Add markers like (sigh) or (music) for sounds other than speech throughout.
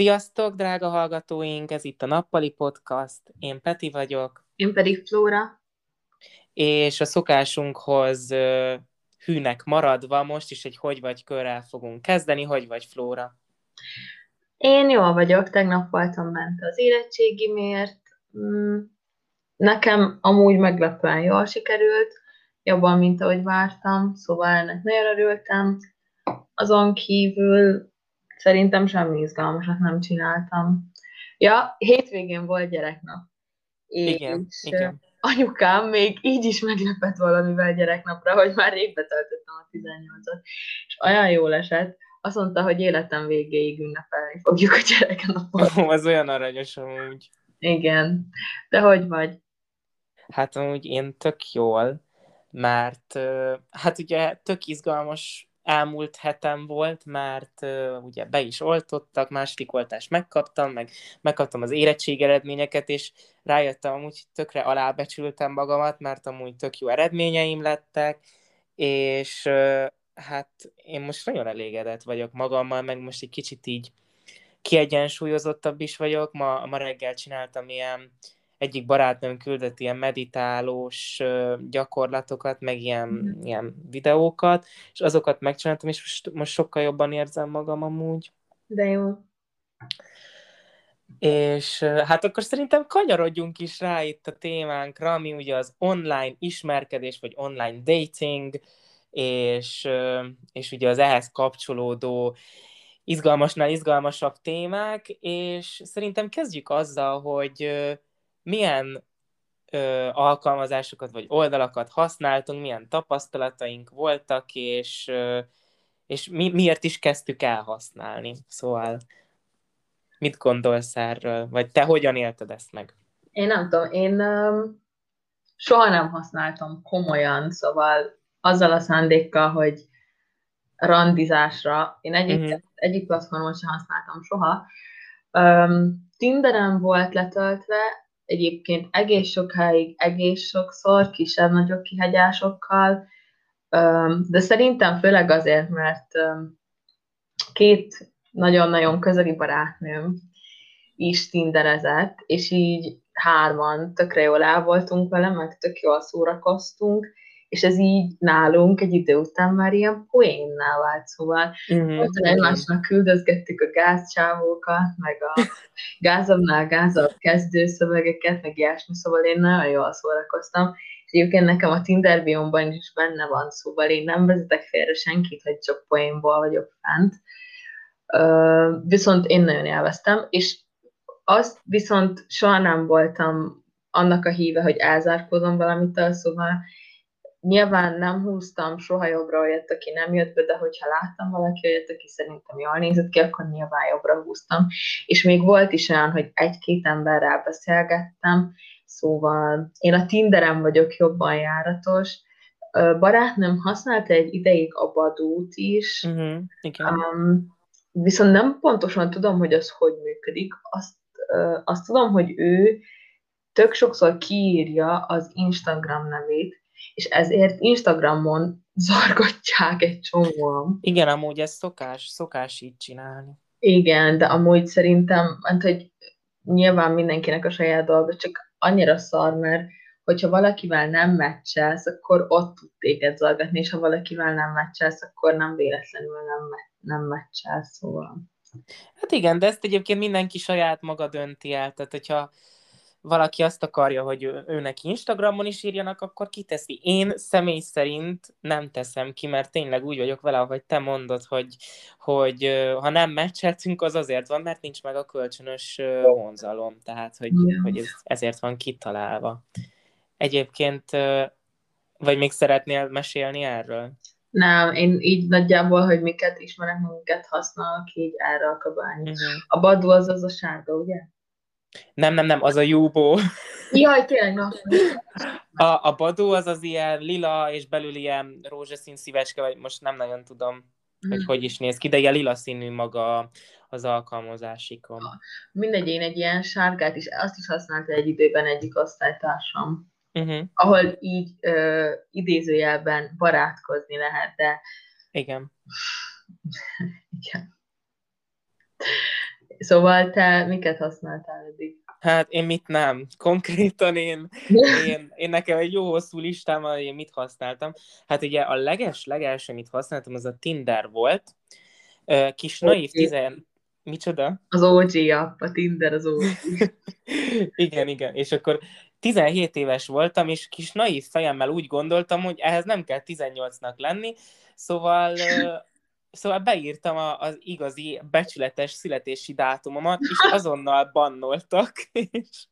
Sziasztok, drága hallgatóink! Ez itt a Nappali Podcast. Én Peti vagyok. Én pedig Flóra. És a szokásunkhoz hűnek maradva most is egy hogy vagy körrel fogunk kezdeni. Hogy vagy, Flóra? Én jól vagyok, tegnap voltam bent az érettségimért. Mm, nekem amúgy meglepően jól sikerült, jobban, mint ahogy vártam, szóval ennek nagyon örültem. Azon kívül Szerintem semmi izgalmasat nem csináltam. Ja, hétvégén volt gyereknap. És igen, igen. anyukám még így is meglepett valamivel gyereknapra, hogy már rég betöltöttem a 18-at. És olyan jól esett, azt mondta, hogy életem végéig ünnepelni fogjuk a gyereknapot. Ó, az olyan aranyos amúgy. Igen. De hogy vagy? Hát amúgy én tök jól, mert hát ugye tök izgalmas elmúlt hetem volt, mert uh, ugye be is oltottak, második oltást megkaptam, meg megkaptam az érettség eredményeket, és rájöttem, amúgy tökre alábecsültem magamat, mert amúgy tök jó eredményeim lettek, és uh, hát én most nagyon elégedett vagyok magammal, meg most egy kicsit így kiegyensúlyozottabb is vagyok. Ma, ma reggel csináltam ilyen egyik barátnőm küldött ilyen meditálós gyakorlatokat, meg ilyen, mm. ilyen videókat, és azokat megcsináltam, és most, most sokkal jobban érzem magam amúgy. De jó. És hát akkor szerintem kanyarodjunk is rá itt a témánkra, ami ugye az online ismerkedés, vagy online dating, és, és ugye az ehhez kapcsolódó izgalmasnál izgalmasabb témák, és szerintem kezdjük azzal, hogy milyen ö, alkalmazásokat vagy oldalakat használtunk, milyen tapasztalataink voltak, és, ö, és mi, miért is kezdtük el használni. Szóval mit gondolsz erről? Vagy te hogyan élted ezt meg? Én nem tudom, én um, soha nem használtam komolyan, szóval azzal a szándékkal, hogy randizásra, én egyik, uh-huh. egyik platformon sem használtam soha. Um, Tinderen volt letöltve, egyébként egész sokáig, egész sokszor, kisebb-nagyobb kihagyásokkal, de szerintem főleg azért, mert két nagyon-nagyon közeli barátnőm is tinderezett, és így hárman tökre jól el voltunk vele, meg tök jól szórakoztunk, és ez így nálunk egy idő után már ilyen poénnál vált, szóval mm-hmm. egymásnak küldözgettük a gázcsávókat, meg a (laughs) gázabbnál gázabb kezdőszövegeket, meg ilyesmi, szóval én nagyon jól szórakoztam, és egyébként nekem a Tinder biomban is benne van, szóval én nem vezetek félre senkit, hogy csak poénból vagyok fent, uh, viszont én nagyon élveztem, és azt viszont soha nem voltam annak a híve, hogy elzárkózom valamitől, szóval Nyilván nem húztam soha jobbra olyat, aki nem jött be, de hogyha láttam valaki olyat, aki szerintem jól nézett ki, akkor nyilván jobbra húztam. És még volt is olyan, hogy egy-két emberrel beszélgettem, szóval én a Tinderen vagyok jobban járatos. Barátnőm használta egy ideig a badút is, uh-huh, igen. Um, viszont nem pontosan tudom, hogy az hogy működik. Azt, uh, azt tudom, hogy ő tök sokszor kiírja az Instagram nevét, és ezért Instagramon (laughs) zargatják egy csomóan. Igen, amúgy ez szokás, szokás így csinálni. Igen, de amúgy szerintem, mert hogy nyilván mindenkinek a saját dolga, csak annyira szar, mert hogyha valakivel nem meccselsz, akkor ott tud téged zargatni, és ha valakivel nem meccselsz, akkor nem véletlenül nem, nem meccselsz, szóval. Hát igen, de ezt egyébként mindenki saját maga dönti el, tehát hogyha valaki azt akarja, hogy ő, őnek Instagramon is írjanak, akkor kiteszi. Én személy szerint nem teszem ki, mert tényleg úgy vagyok vele, ahogy te mondod, hogy, hogy ha nem meccseltünk, az azért van, mert nincs meg a kölcsönös vonzalom, tehát hogy, yeah. hogy ez, ezért van kitalálva. Egyébként, vagy még szeretnél mesélni erről? Nem, én így nagyjából, hogy miket ismerek, miket használok, így erre a kabány. Uh-huh. A badú az az a sárga, ugye? Nem, nem, nem, az a Júbó. Jaj, tényleg, na. A, a Badó az az ilyen lila, és belül ilyen rózsaszín szívecske, vagy most nem nagyon tudom, hogy hogy is néz ki, de ilyen lila színű maga az alkalmazásikon. Mindegy, én egy ilyen sárgát is, azt is használta egy időben egyik osztálytársam, uh-huh. ahol így ö, idézőjelben barátkozni lehet, de... Igen. (laughs) Igen. Szóval te miket használtál eddig? Hát én mit nem. Konkrétan én, én, én nekem egy jó hosszú listám, hogy én mit használtam. Hát ugye a leges, legelső, amit használtam, az a Tinder volt. Kis naív tizen... Micsoda? Az OG app, a Tinder az OG. (laughs) igen, igen. És akkor 17 éves voltam, és kis naív fejemmel úgy gondoltam, hogy ehhez nem kell 18-nak lenni, szóval Szóval beírtam a, az igazi becsületes születési dátumomat, és azonnal bannoltak, és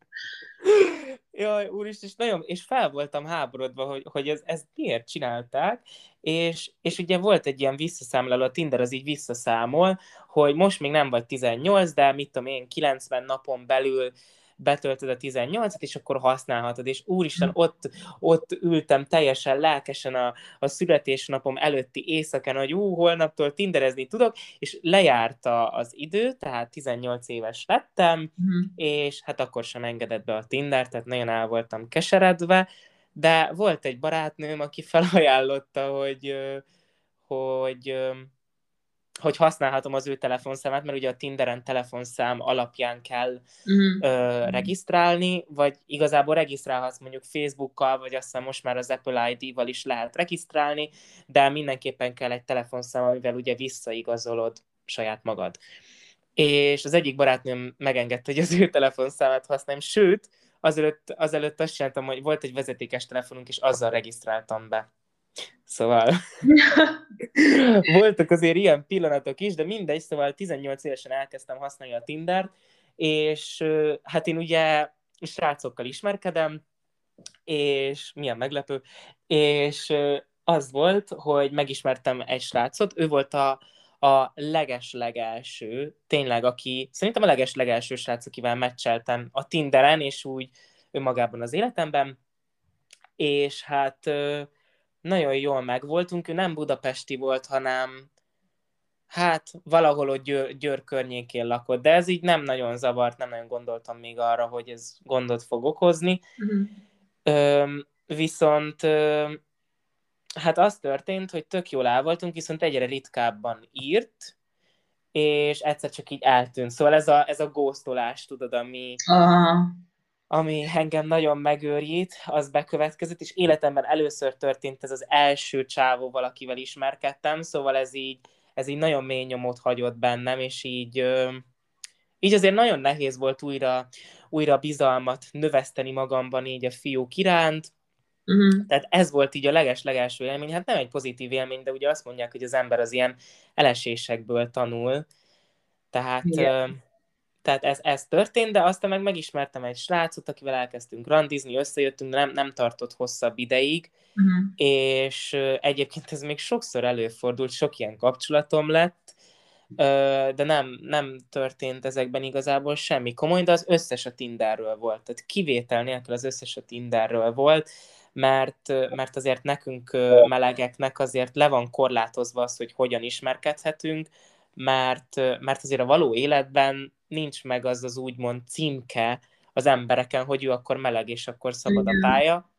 Jaj, úristen, és nagyon, és fel voltam háborodva, hogy, hogy ez, ez miért csinálták, és, és ugye volt egy ilyen visszaszámláló, a Tinder az így visszaszámol, hogy most még nem vagy 18, de mit tudom én, 90 napon belül betöltöd a 18-at, és akkor használhatod, és úristen, ott, ott ültem teljesen lelkesen a, a születésnapom előtti éjszakán, hogy ú, holnaptól tinderezni tudok, és lejárta az idő, tehát 18 éves lettem, uh-huh. és hát akkor sem engedett be a Tinder, tehát nagyon el voltam keseredve, de volt egy barátnőm, aki felajánlotta, hogy, hogy hogy használhatom az ő telefonszámát, mert ugye a Tinderen telefonszám alapján kell uh-huh. ö, regisztrálni, vagy igazából regisztrálhatsz mondjuk Facebookkal, vagy azt hiszem most már az Apple ID-val is lehet regisztrálni, de mindenképpen kell egy telefonszám, amivel ugye visszaigazolod saját magad. És az egyik barátnőm megengedte, hogy az ő telefonszámát használjam, sőt, azelőtt, azelőtt azt csináltam, hogy volt egy vezetékes telefonunk, és azzal regisztráltam be. Szóval (laughs) voltak azért ilyen pillanatok is, de mindegy, szóval 18 évesen elkezdtem használni a Tinder, és hát én ugye srácokkal ismerkedem, és milyen meglepő, és az volt, hogy megismertem egy srácot, ő volt a, a leges-legelső, tényleg, aki, szerintem a leges-legelső srác, akivel meccseltem a Tinderen, és úgy önmagában az életemben, és hát nagyon jól megvoltunk, ő nem budapesti volt, hanem hát valahol ott Győr, Győr környékén lakott, de ez így nem nagyon zavart, nem nagyon gondoltam még arra, hogy ez gondot fog okozni. Uh-huh. Ö, viszont ö, hát az történt, hogy tök jól el voltunk, viszont egyre ritkábban írt, és egyszer csak így eltűnt. Szóval ez a, ez a góztolás, tudod, ami, uh-huh ami engem nagyon megőrít, az bekövetkezett, és életemben először történt ez az első csávó valakivel ismerkedtem, szóval ez így, ez így nagyon mély nyomot hagyott bennem, és így, így azért nagyon nehéz volt újra, újra bizalmat növeszteni magamban így a fiúk iránt, Uh-huh. Tehát ez volt így a leges-legelső élmény. Hát nem egy pozitív élmény, de ugye azt mondják, hogy az ember az ilyen elesésekből tanul. Tehát yeah tehát ez, ez történt, de aztán meg megismertem egy srácot, akivel elkezdtünk randizni, összejöttünk, de nem, nem tartott hosszabb ideig, uh-huh. és egyébként ez még sokszor előfordult, sok ilyen kapcsolatom lett, de nem, nem történt ezekben igazából semmi komoly, de az összes a Tinderről volt, tehát kivétel nélkül az összes a Tinderről volt, mert, mert azért nekünk melegeknek azért le van korlátozva az, hogy hogyan ismerkedhetünk, mert, mert azért a való életben nincs meg az az úgymond címke az embereken, hogy ő akkor meleg, és akkor szabad a pálya.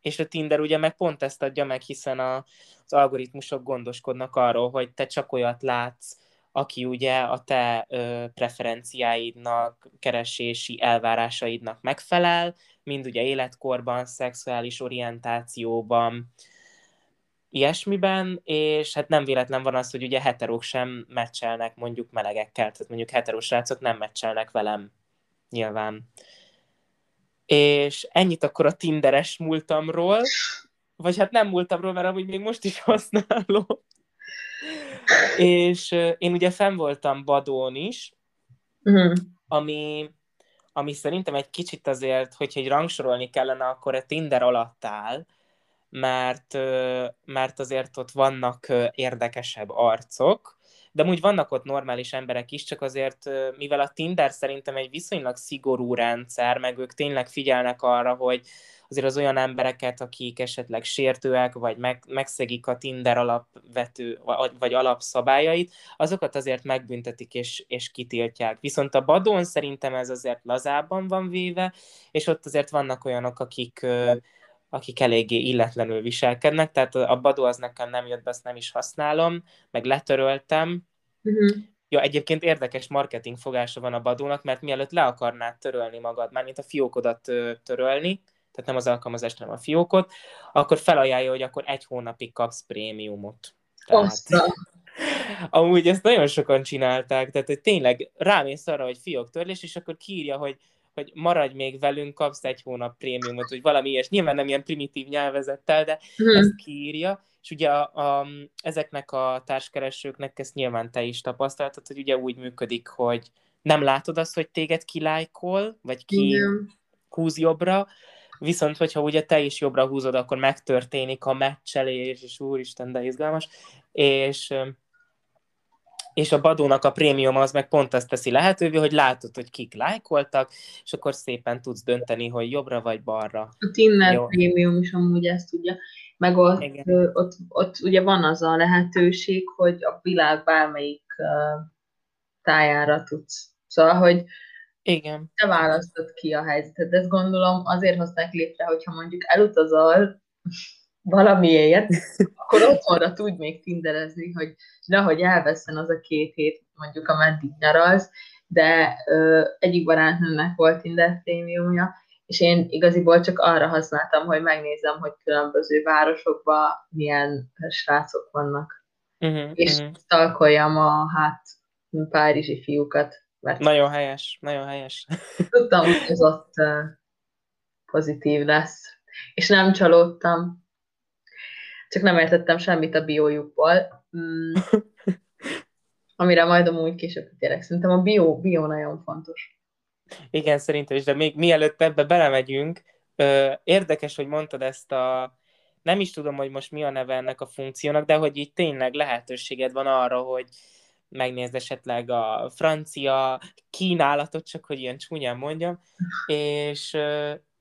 És a Tinder ugye meg pont ezt adja meg, hiszen a, az algoritmusok gondoskodnak arról, hogy te csak olyat látsz, aki ugye a te ö, preferenciáidnak, keresési elvárásaidnak megfelel, mind ugye életkorban, szexuális orientációban, ilyesmiben, és hát nem véletlen van az, hogy ugye heterók sem meccselnek mondjuk melegekkel, tehát mondjuk heterós srácok nem meccselnek velem, nyilván. És ennyit akkor a Tinderes múltamról, vagy hát nem múltamról, mert amúgy még most is használom. és én ugye fenn voltam Badón is, uh-huh. ami, ami szerintem egy kicsit azért, hogyha egy rangsorolni kellene, akkor a Tinder alatt áll, mert, mert azért ott vannak érdekesebb arcok, de úgy vannak ott normális emberek is, csak azért, mivel a Tinder szerintem egy viszonylag szigorú rendszer, meg ők tényleg figyelnek arra, hogy azért az olyan embereket, akik esetleg sértőek, vagy meg, megszegik a Tinder alapvető, vagy, vagy alapszabályait, azokat azért megbüntetik és, és kitiltják. Viszont a Badon szerintem ez azért lazábban van véve, és ott azért vannak olyanok, akik akik eléggé illetlenül viselkednek, tehát a Badó az nekem nem jött be, azt nem is használom, meg letöröltem, uh-huh. Ja, egyébként érdekes marketing fogása van a Badónak, mert mielőtt le akarnád törölni magad, mármint a fiókodat törölni, tehát nem az alkalmazást, hanem a fiókot, akkor felajánlja, hogy akkor egy hónapig kapsz prémiumot. Tehát... (laughs) Amúgy ezt nagyon sokan csinálták, tehát hogy tényleg rámész arra, hogy fiók törlés, és akkor kírja, hogy hogy maradj még velünk, kapsz egy hónap prémiumot, vagy valami ilyes. Nyilván nem ilyen primitív nyelvezettel, de hmm. ezt kiírja, és ugye a, a, ezeknek a társkeresőknek ezt nyilván te is tapasztaltad, hogy ugye úgy működik, hogy nem látod azt, hogy téged kilájkol, vagy ki Igen. húz jobbra, viszont hogyha ugye te is jobbra húzod, akkor megtörténik a meccselés, és úristen, de izgalmas, és és a Badónak a prémium az meg pont azt teszi lehetővé, hogy látod, hogy kik lájkoltak, és akkor szépen tudsz dönteni, hogy jobbra vagy balra. A Tinder Jó. prémium is amúgy ezt tudja. Meg ott, ö, ott, ott ugye van az a lehetőség, hogy a világ bármelyik uh, tájára tudsz. Szóval, hogy igen. te választod ki a helyzetet. Ezt gondolom azért hozták létre, hogyha mondjuk elutazol valamiért, akkor (laughs) otthonra tudj még tinderezni, hogy nehogy elveszen az a két hét, mondjuk ameddig nyaralsz, de ö, egyik barátnőmnek volt Tinder prémiumja, és én igaziból csak arra használtam, hogy megnézem, hogy különböző városokban milyen srácok vannak. Uh-huh, és uh-huh. stalkoljam a hát párizsi fiúkat. Mert nagyon helyes, nagyon helyes. (laughs) Tudtam, hogy ez ott pozitív lesz. És nem csalódtam csak nem értettem semmit a biójukból. Mm. Amire majd amúgy később kitérek. Szerintem a bió, bió nagyon fontos. Igen, szerintem is, de még mielőtt ebbe belemegyünk, érdekes, hogy mondtad ezt a nem is tudom, hogy most mi a neve ennek a funkciónak, de hogy így tényleg lehetőséged van arra, hogy megnézd esetleg a francia kínálatot, csak hogy ilyen csúnyán mondjam, és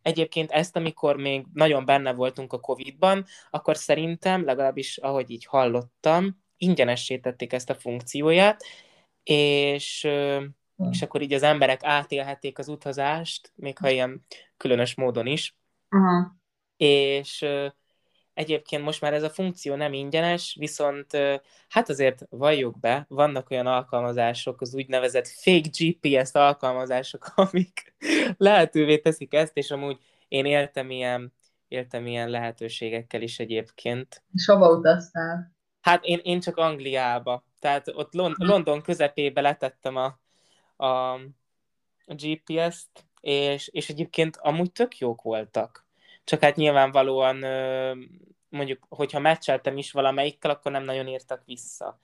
Egyébként ezt, amikor még nagyon benne voltunk a Covid-ban, akkor szerintem, legalábbis ahogy így hallottam, ingyenessé tették ezt a funkcióját, és, és akkor így az emberek átélhették az utazást, még ha ilyen különös módon is. Uh-huh. És Egyébként most már ez a funkció nem ingyenes, viszont hát azért valljuk be, vannak olyan alkalmazások, az úgynevezett fake GPS alkalmazások, (laughs) amik lehetővé teszik ezt, és amúgy én éltem ilyen, éltem ilyen lehetőségekkel is egyébként. És hova utaztál? Hát én, én csak Angliába. Tehát ott Lond- London közepébe letettem a, a, a GPS-t, és, és egyébként amúgy tök jók voltak. Csak hát nyilvánvalóan mondjuk, hogyha meccseltem is valamelyikkel, akkor nem nagyon írtak vissza.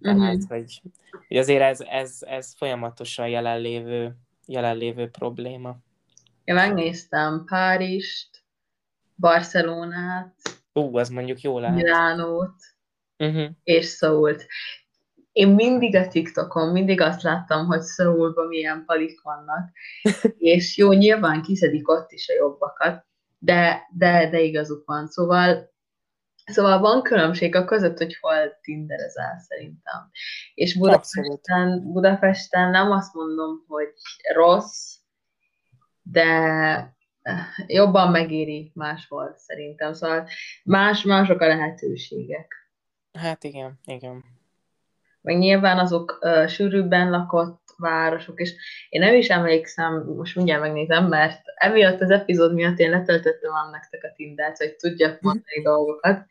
Tehát, uh-huh. hogy, hogy azért ez, ez, ez folyamatosan jelenlévő, jelenlévő probléma. Én megnéztem Párizst, Barcelonát, Ú, az mondjuk jó lehet. Milánót, uh-huh. és Szoult. Én mindig a TikTokon, mindig azt láttam, hogy Szoulban milyen palik vannak, (laughs) és jó, nyilván kiszedik ott is a jobbakat, de, de, de igazuk van. Szóval Szóval van különbség a között, hogy hol tinderezel szerintem. És Budapesten, Budapesten nem azt mondom, hogy rossz, de eh, jobban megéri máshol szerintem. Szóval más, mások a lehetőségek. Hát igen, igen. Meg nyilván azok uh, sűrűbben lakott városok, és én nem is emlékszem, most mindjárt megnézem, mert emiatt az epizód miatt én letöltöttem nektek a Tindert, hogy tudjak mondani dolgokat,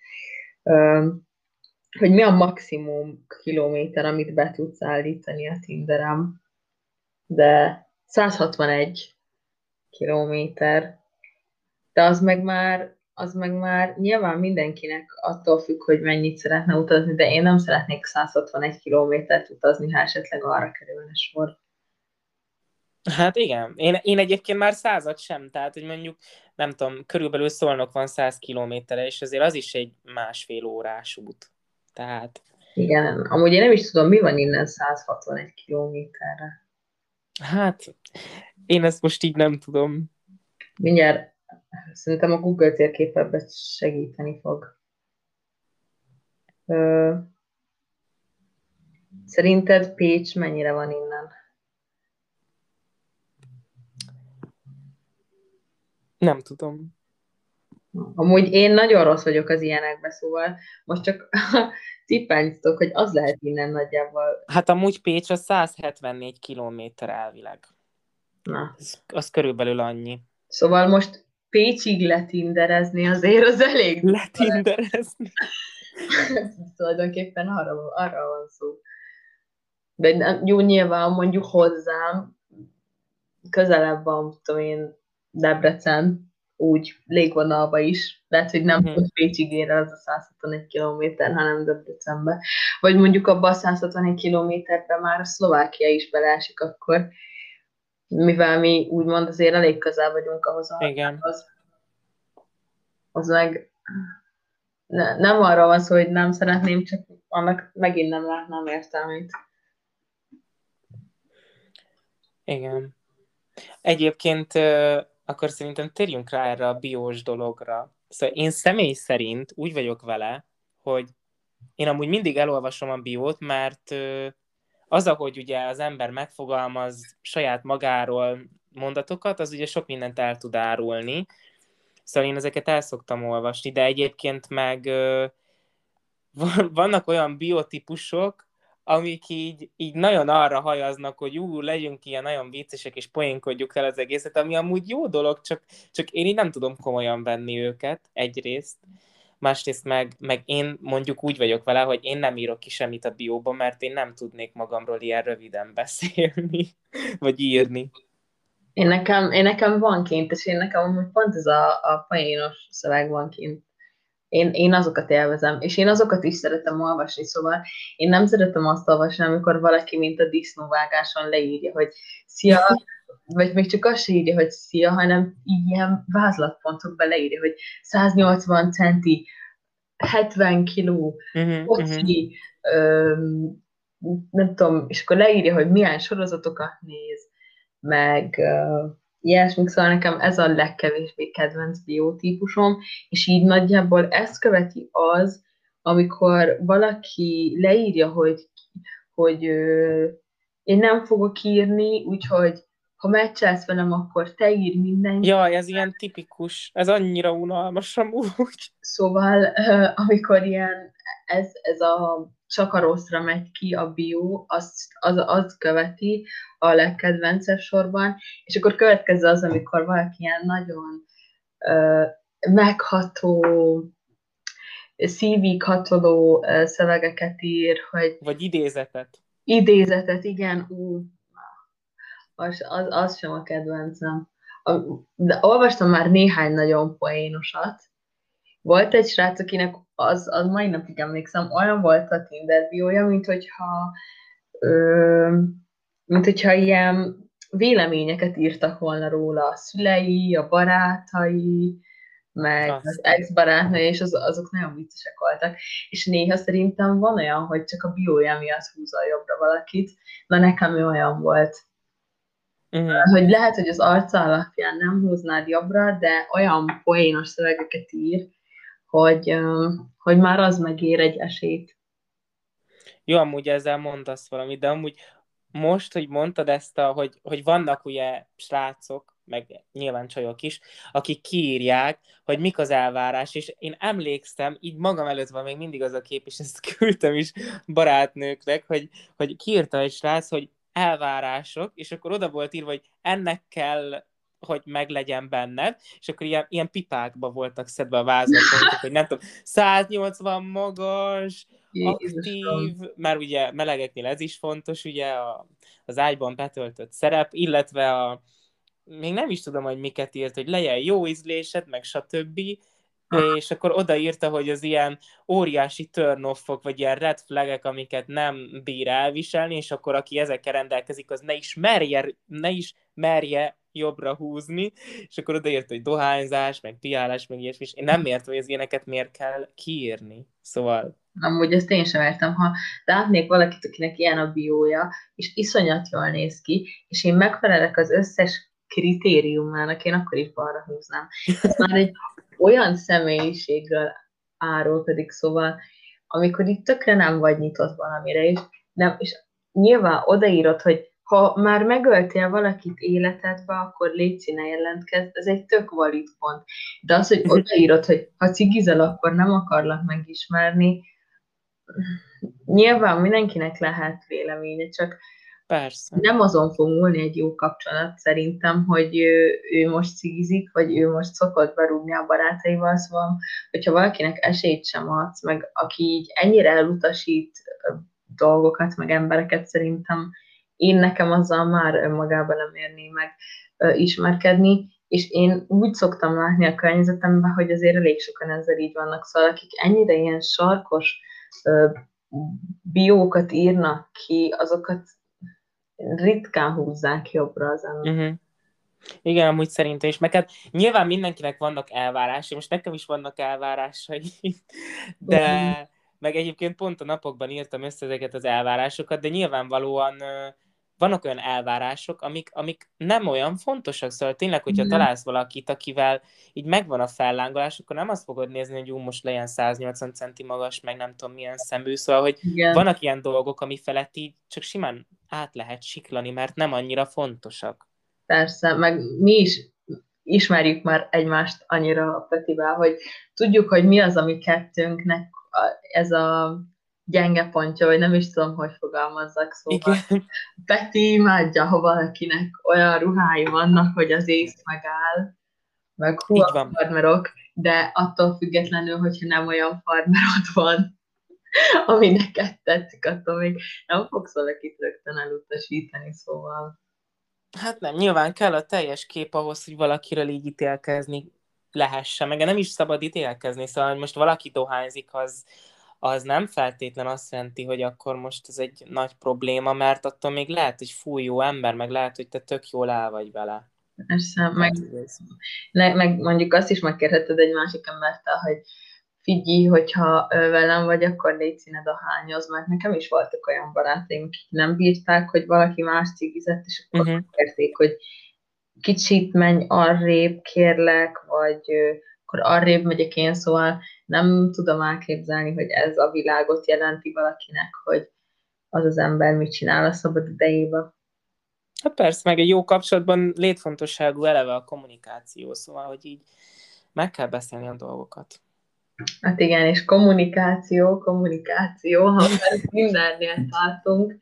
hogy mi a maximum kilométer, amit be tudsz állítani a Tinderem, de 161 kilométer, de az meg már az meg már nyilván mindenkinek attól függ, hogy mennyit szeretne utazni, de én nem szeretnék 161 kilométert utazni, ha esetleg arra kerülne sor. Hát igen, én, én egyébként már százat sem, tehát hogy mondjuk, nem tudom, körülbelül szólnok van 100 kilométerre, és azért az is egy másfél órás út. Tehát... Igen, amúgy én nem is tudom, mi van innen 161 kilométerre. Hát, én ezt most így nem tudom. Mindjárt szerintem a Google térkép ebben segíteni fog. Ö... Szerinted Pécs mennyire van innen? Nem tudom. Amúgy én nagyon rossz vagyok az ilyenekbe, szóval most csak (laughs) tippelnyítok, hogy az lehet innen nagyjából. Hát amúgy Pécs az 174 kilométer elvileg. Na. Az, az körülbelül annyi. Szóval most Pécsig letinderezni azért az elég. Letinderezni. (laughs) Tulajdonképpen arra, arra van szó. De jó, nyilván mondjuk hozzám közelebb van, tudom én, Debrecen, úgy légvonalba is. Lehet, hogy nem uh-huh. Pécsig ér az a 161 km, hanem Debrecenbe. Vagy mondjuk abban a 161 kilométerben már a Szlovákia is beleesik akkor, mivel mi úgymond azért elég közel vagyunk ahhoz a Igen. az, az meg ne, nem arra van szó, hogy nem szeretném, csak annak megint nem látnám értelmét. Igen. Egyébként akkor szerintem térjünk rá erre a biós dologra. Szóval én személy szerint úgy vagyok vele, hogy én amúgy mindig elolvasom a biót, mert az, ahogy ugye az ember megfogalmaz saját magáról mondatokat, az ugye sok mindent el tud árulni. Szóval én ezeket el szoktam olvasni, de egyébként meg vannak olyan biotípusok, amik így, így nagyon arra hajaznak, hogy ú, legyünk ilyen nagyon viccesek, és poénkodjuk el az egészet, ami amúgy jó dolog, csak, csak én így nem tudom komolyan venni őket, egyrészt. Másrészt meg, meg én mondjuk úgy vagyok vele, hogy én nem írok ki semmit a bióba, mert én nem tudnék magamról ilyen röviden beszélni, (laughs) vagy írni. Én nekem, én nekem van kint, és én nekem pont ez a, a poénos szöveg van kint. Én, én azokat élvezem, és én azokat is szeretem olvasni, szóval én nem szeretem azt olvasni, amikor valaki, mint a disznóvágáson leírja, hogy szia, vagy még csak azt se írja, hogy szia, hanem így ilyen vázlatpontokba leírja, hogy 180 centi, 70 kiló, Uh-huh, uh-huh. öm, nem tudom, és akkor leírja, hogy milyen sorozatokat néz, meg uh, ilyesmik, szóval nekem ez a legkevésbé kedvenc biotípusom, és így nagyjából ezt követi az, amikor valaki leírja, hogy, hogy ö, én nem fogok írni, úgyhogy ha meccselsz velem, akkor te ír mindent. Jaj, ez ilyen tipikus, ez annyira unalmas amúgy. Szóval, amikor ilyen, ez, ez a csak a rosszra megy ki a bio, az, az, az követi a legkedvencebb sorban, és akkor következő az, amikor valaki ilyen nagyon ö, megható, szívig hatoló szövegeket ír, hogy Vagy idézetet. idézetet, igen, ú, az, az, az sem a kedvencem. A, de olvastam már néhány nagyon poénosat. Volt egy srác, akinek az, az mai napig emlékszem, olyan volt a Tinder biója, mint hogyha, ö, mint hogyha ilyen véleményeket írtak volna róla a szülei, a barátai, meg Azt. az ex-barátnője, és az, azok nagyon viccesek voltak. És néha szerintem van olyan, hogy csak a biója miatt húzza jobbra valakit. Na nekem olyan volt. Uh-huh. Hogy lehet, hogy az arca alapján nem húznád jobbra, de olyan poénos szövegeket ír, hogy, hogy már az megér egy esélyt. Jó, amúgy ezzel mondasz valamit, de amúgy most, hogy mondtad ezt, a, hogy, hogy vannak ugye srácok, meg nyilván csajok is, akik kiírják, hogy mik az elvárás, és én emlékszem, így magam előtt van még mindig az a kép, és ezt (laughs) küldtem is barátnőknek, hogy, hogy kiírta egy srác, hogy elvárások, és akkor oda volt írva, hogy ennek kell hogy meglegyen benned, és akkor ilyen, ilyen pipákba voltak szedve a vázlatok, hogy nem tudom, 180 magas, aktív, mert ugye melegeknél ez is fontos, ugye a, az ágyban betöltött szerep, illetve a, még nem is tudom, hogy miket írt, hogy legyen jó ízlésed, meg stb. És akkor odaírta, hogy az ilyen óriási turn vagy ilyen red flagek, amiket nem bír elviselni, és akkor aki ezekkel rendelkezik, az ne is merje, ne is merje jobbra húzni, és akkor odaírta, hogy dohányzás, meg piálás, meg ilyesmi, és én nem értem, hogy az ilyeneket miért kell kiírni. Szóval Amúgy ezt én sem értem, ha látnék valakit, akinek ilyen a biója, és iszonyat jól néz ki, és én megfelelek az összes kritériumának, én akkor is balra húznám. Ez már egy olyan személyiségről árulkodik, szóval amikor itt tökre nem vagy nyitott valamire, és, nem, és nyilván odaírod, hogy ha már megöltél valakit életedbe, akkor légy ne jelentkezz, ez egy tök valid pont. De az, hogy mhm. odaírod, hogy ha cigizel, akkor nem akarlak megismerni, nyilván mindenkinek lehet véleménye, csak Persze. nem azon fog múlni egy jó kapcsolat szerintem, hogy ő, ő most cigizik, vagy ő most szokott berúgni a barátaival, szóval, hogyha valakinek esélyt sem adsz, meg aki így ennyire elutasít dolgokat, meg embereket szerintem én nekem azzal már önmagában nem érné meg ismerkedni, és én úgy szoktam látni a környezetemben, hogy azért elég sokan ezzel így vannak, szóval akik ennyire ilyen sarkos biókat írnak ki, azokat ritkán húzzák jobbra az ember. Uh-huh. Igen, amúgy szerintem is. Meg hát nyilván mindenkinek vannak elvárásai, most nekem is vannak elvárásai, (laughs) de uh-huh. meg egyébként pont a napokban írtam össze ezeket az elvárásokat, de nyilvánvalóan vannak olyan elvárások, amik, amik nem olyan fontosak, szóval tényleg, hogyha mm. találsz valakit, akivel így megvan a fellángolás, akkor nem azt fogod nézni, hogy jó, most legyen 180 centi magas, meg nem tudom milyen szemű, szóval, hogy Igen. vannak ilyen dolgok, ami felett így csak simán át lehet siklani, mert nem annyira fontosak. Persze, meg mi is ismerjük már egymást annyira a Petivel, hogy tudjuk, hogy mi az, ami kettőnknek ez a gyenge pontja, vagy nem is tudom, hogy fogalmazzak, szóval Igen. Peti imádja, ha valakinek olyan ruhái vannak, hogy az ész megáll, meg hú a farmerok, de attól függetlenül, hogyha nem olyan farmerod van, (laughs) ami neked tetszik, attól még nem fogsz valakit rögtön elutasítani, szóval. Hát nem, nyilván kell a teljes kép ahhoz, hogy valakiről így ítélkezni lehessen, meg nem is szabad ítélkezni, szóval hogy most valaki dohányzik, az, az nem feltétlen azt jelenti, hogy akkor most ez egy nagy probléma, mert attól még lehet, hogy fúj jó ember, meg lehet, hogy te tök jól el vagy vele. Persze, meg, ne, meg mondjuk azt is megkérheted egy másik embertől, hogy figyelj, hogyha velem vagy, akkor légy színed a hányoz, mert nekem is voltak olyan barátaim, akik nem bírták, hogy valaki más cigizett, és akkor uh-huh. kérték, hogy kicsit menj arrébb, kérlek, vagy akkor arrébb megyek én, szóval nem tudom elképzelni, hogy ez a világot jelenti valakinek, hogy az az ember mit csinál a szabad idejében. Hát persze, meg egy jó kapcsolatban létfontosságú eleve a kommunikáció, szóval, hogy így meg kell beszélni a dolgokat. Hát igen, és kommunikáció, kommunikáció, ha mindennél tartunk.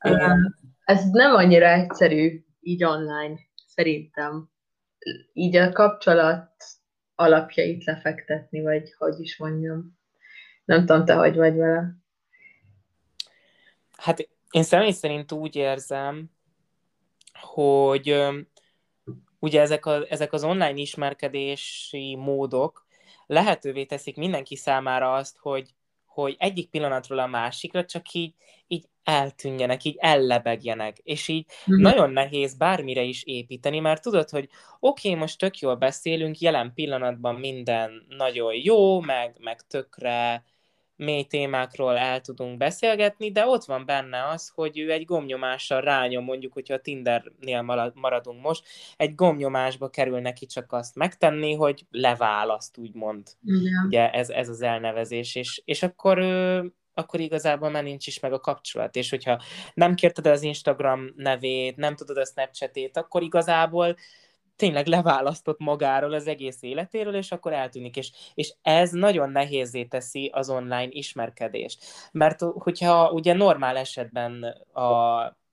Igen. Ez nem annyira egyszerű így online, szerintem. Így a kapcsolat alapjait lefektetni, vagy hogy is mondjam. Nem tudom, te hogy vagy vele. Hát én személy szerint úgy érzem, hogy ugye ezek, a, ezek az online ismerkedési módok lehetővé teszik mindenki számára azt, hogy, hogy egyik pillanatról a másikra csak így, így eltűnjenek, így ellebegjenek, és így mm-hmm. nagyon nehéz bármire is építeni, mert tudod, hogy oké, okay, most tök jól beszélünk, jelen pillanatban minden nagyon jó, meg, meg tökre mély témákról el tudunk beszélgetni, de ott van benne az, hogy ő egy gomnyomással rányom, mondjuk, hogyha a Tindernél maradunk most, egy gomnyomásba kerül neki csak azt megtenni, hogy leválaszt, úgymond. Igen. Ugye ez, ez az elnevezés, és, és akkor akkor igazából már nincs is meg a kapcsolat. És hogyha nem kérted az Instagram nevét, nem tudod a Snapchatét, akkor igazából tényleg leválasztott magáról az egész életéről, és akkor eltűnik. És, és ez nagyon nehézé teszi az online ismerkedést. Mert hogyha ugye normál esetben a,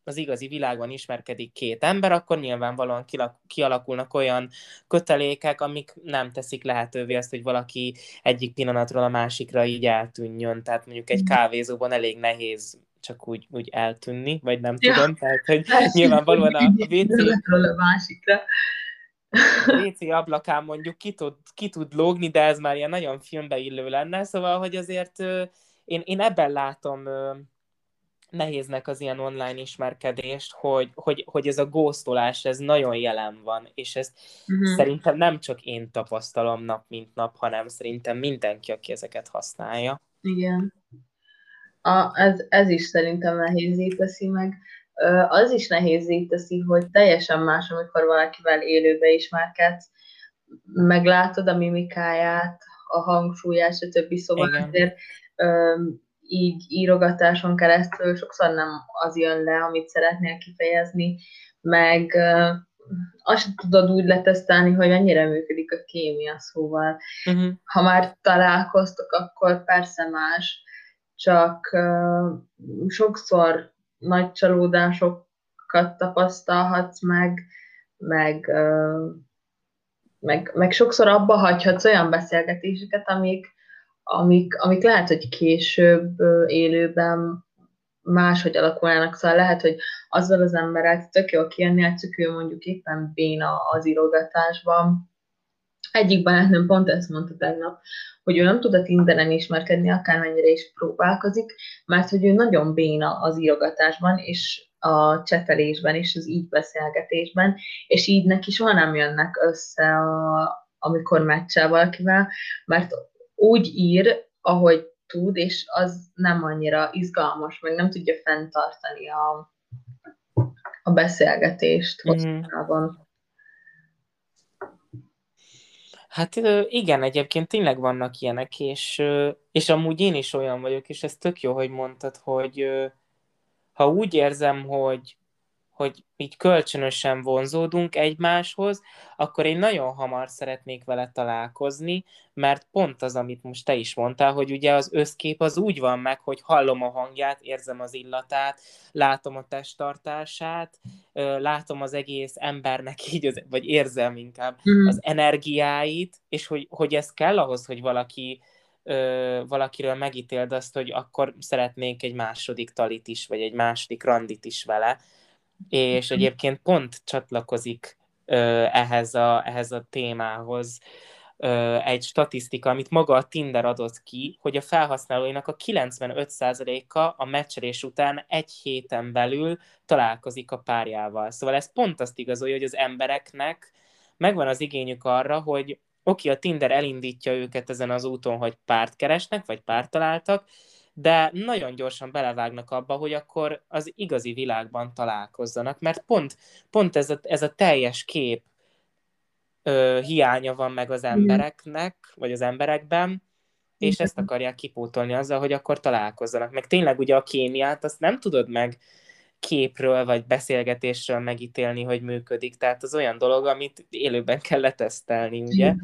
az igazi világban ismerkedik két ember, akkor nyilvánvalóan kialakulnak olyan kötelékek, amik nem teszik lehetővé azt, hogy valaki egyik pillanatról a másikra így eltűnjön. Tehát mondjuk egy mm. kávézóban elég nehéz csak úgy, úgy eltűnni, vagy nem ja. tudom, tehát hogy nyilvánvalóan a WC... a másikra. WC ablakán mondjuk ki tud, ki tud lógni, de ez már ilyen nagyon filmbe illő lenne, szóval, hogy azért én, én ebben látom nehéznek az ilyen online ismerkedést, hogy, hogy, hogy ez a góztolás, ez nagyon jelen van, és ezt uh-huh. szerintem nem csak én tapasztalom nap mint nap, hanem szerintem mindenki, aki ezeket használja. Igen. A, ez, ez is szerintem nehézé teszi meg. Az is nehézé teszi, hogy teljesen más, amikor valakivel élőbe ismerkedsz, meglátod a mimikáját, a hangsúlyát, stb. Szóval Igen. azért így írogatáson keresztül sokszor nem az jön le, amit szeretnél kifejezni, meg azt tudod úgy letesztelni, hogy mennyire működik a kémia, szóval uh-huh. ha már találkoztok, akkor persze más, csak uh, sokszor nagy csalódásokat tapasztalhatsz meg, meg, meg, meg sokszor abba hagyhatsz olyan beszélgetéseket, amik, amik, amik lehet, hogy később élőben máshogy alakulnának, szóval lehet, hogy azzal az emberrel tök jó kijönni, hogy ő mondjuk éppen béna az írogatásban. Egyik barátnőm pont ezt mondta tegnap, hogy ő nem tud a Tinderen ismerkedni, akármennyire is próbálkozik, mert hogy ő nagyon béna az írogatásban, és a csetelésben, és az így beszélgetésben, és így neki soha nem jönnek össze, a, amikor meccsel valakivel, mert úgy ír, ahogy tud, és az nem annyira izgalmas, meg nem tudja fenntartani a, a beszélgetést mm. hosszában. Hát igen, egyébként tényleg vannak ilyenek, és, és amúgy én is olyan vagyok, és ez tök jó, hogy mondtad, hogy ha úgy érzem, hogy hogy így kölcsönösen vonzódunk egymáshoz, akkor én nagyon hamar szeretnék vele találkozni, mert pont az, amit most te is mondtál, hogy ugye az összkép az úgy van meg, hogy hallom a hangját, érzem az illatát, látom a testtartását, látom az egész embernek így, vagy érzem inkább mm. az energiáit, és hogy, hogy ez kell ahhoz, hogy valaki valakiről megítéld azt, hogy akkor szeretnék egy második talit is, vagy egy második randit is vele, és mhm. egyébként pont csatlakozik ehhez a, ehhez a témához egy statisztika, amit maga a Tinder adott ki, hogy a felhasználóinak a 95%-a a meccselés után egy héten belül találkozik a párjával. Szóval ez pont azt igazolja, hogy az embereknek megvan az igényük arra, hogy oké, a Tinder elindítja őket ezen az úton, hogy párt keresnek, vagy párt találtak, de nagyon gyorsan belevágnak abba, hogy akkor az igazi világban találkozzanak, mert pont, pont ez, a, ez a teljes kép ö, hiánya van meg az embereknek, vagy az emberekben, és ezt akarják kipótolni azzal, hogy akkor találkozzanak. Meg tényleg ugye a kémiát azt nem tudod meg képről vagy beszélgetésről megítélni, hogy működik. Tehát az olyan dolog, amit élőben kell letesztelni, ugye?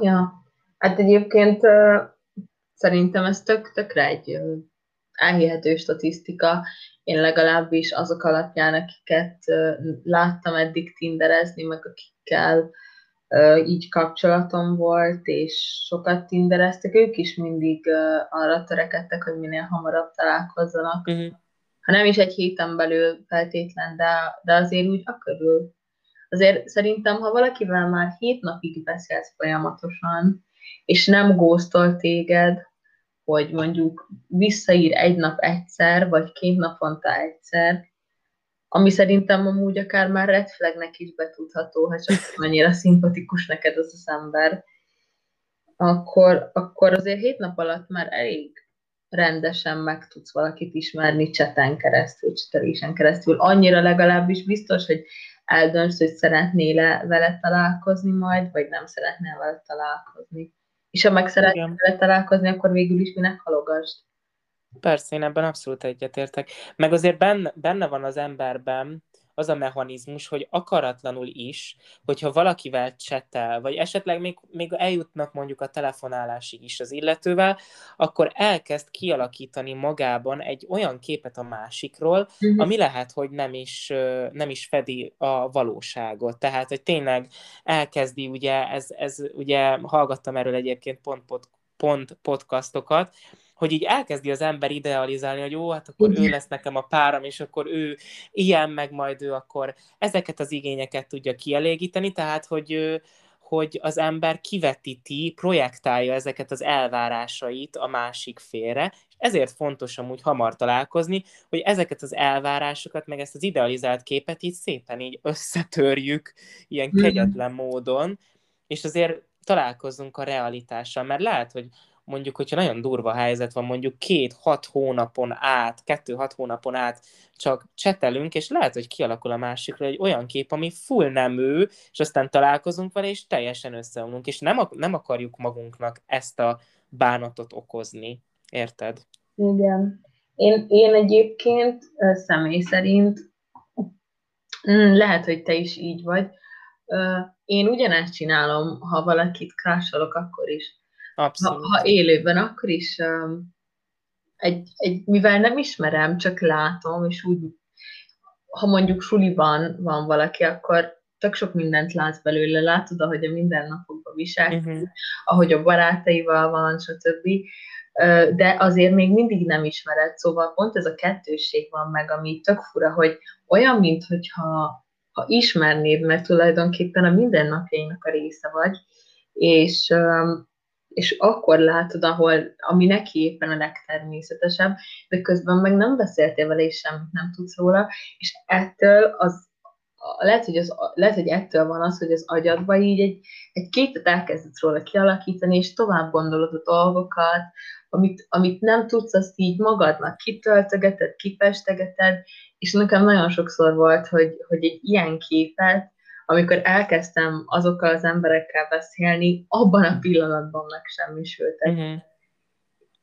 Ja, hát egyébként Szerintem ez tök, tökre egy elhihető statisztika. Én legalábbis azok alapján, akiket láttam eddig tinderezni, meg akikkel így kapcsolatom volt, és sokat tindereztek, ők is mindig arra törekedtek, hogy minél hamarabb találkozzanak. Uh-huh. Ha nem is egy héten belül feltétlen, de, de azért úgy akörül. Azért szerintem, ha valakivel már hét napig beszélsz folyamatosan, és nem góztol téged, hogy mondjuk visszaír egy nap egyszer, vagy két naponta egyszer, ami szerintem amúgy akár már red flagnek is betudható, ha csak annyira szimpatikus neked az az ember, akkor, akkor azért hét nap alatt már elég rendesen meg tudsz valakit ismerni cseten keresztül, csetelésen keresztül. Annyira legalábbis biztos, hogy eldönts, hogy szeretnél vele találkozni majd, vagy nem szeretnél vele találkozni. És ha meg szeretnél vele találkozni, akkor végül is minek halogasd. Persze, én ebben abszolút egyetértek. Meg azért benne, benne van az emberben az a mechanizmus, hogy akaratlanul is, hogyha valakivel csetel, vagy esetleg még, még eljutnak mondjuk a telefonálásig is az illetővel, akkor elkezd kialakítani magában egy olyan képet a másikról, uh-huh. ami lehet, hogy nem is, nem is fedi a valóságot. Tehát, hogy tényleg elkezdi, ugye, ez, ez ugye hallgattam erről egyébként pont, pont, pont podcastokat, hogy így elkezdi az ember idealizálni, hogy jó, hát akkor ő lesz nekem a páram, és akkor ő ilyen, meg majd ő akkor ezeket az igényeket tudja kielégíteni, tehát hogy hogy az ember kivetíti, projektálja ezeket az elvárásait a másik félre, és ezért fontos amúgy hamar találkozni, hogy ezeket az elvárásokat, meg ezt az idealizált képet így szépen így összetörjük ilyen kegyetlen módon, és azért találkozzunk a realitással, mert lehet, hogy mondjuk, hogyha nagyon durva helyzet van, mondjuk két-hat hónapon át, kettő-hat hónapon át csak csetelünk, és lehet, hogy kialakul a másikra egy olyan kép, ami full nem ő, és aztán találkozunk vele, és teljesen összeomlunk, és nem, nem akarjuk magunknak ezt a bánatot okozni. Érted? Igen. Én, én egyébként személy szerint, mm, lehet, hogy te is így vagy, én ugyanezt csinálom, ha valakit krásolok, akkor is. Abszolút. Ha, ha élőben, akkor is egy, egy, mivel nem ismerem, csak látom, és úgy, ha mondjuk suliban van valaki, akkor tök sok mindent látsz belőle, látod, ahogy a mindennapokban visel, uh-huh. ahogy a barátaival van, stb. De azért még mindig nem ismered, szóval pont ez a kettősség van meg, ami tök fura, hogy olyan, mintha ha ismernéd, mert tulajdonképpen a mindennapjainak a része vagy, és, és akkor látod, ahol, ami neki éppen a legtermészetesebb, de közben meg nem beszéltél vele, és semmit nem tudsz róla, és ettől az lehet, hogy, az, lehet, hogy ettől van az, hogy az agyadba így egy, egy képet elkezdett róla kialakítani, és tovább gondolod a dolgokat, amit, amit nem tudsz, azt így magadnak kitöltögeted, kipestegeted, és nekem nagyon sokszor volt, hogy, hogy egy ilyen képet, amikor elkezdtem azokkal az emberekkel beszélni, abban a pillanatban megsemmisültek. Uh-huh.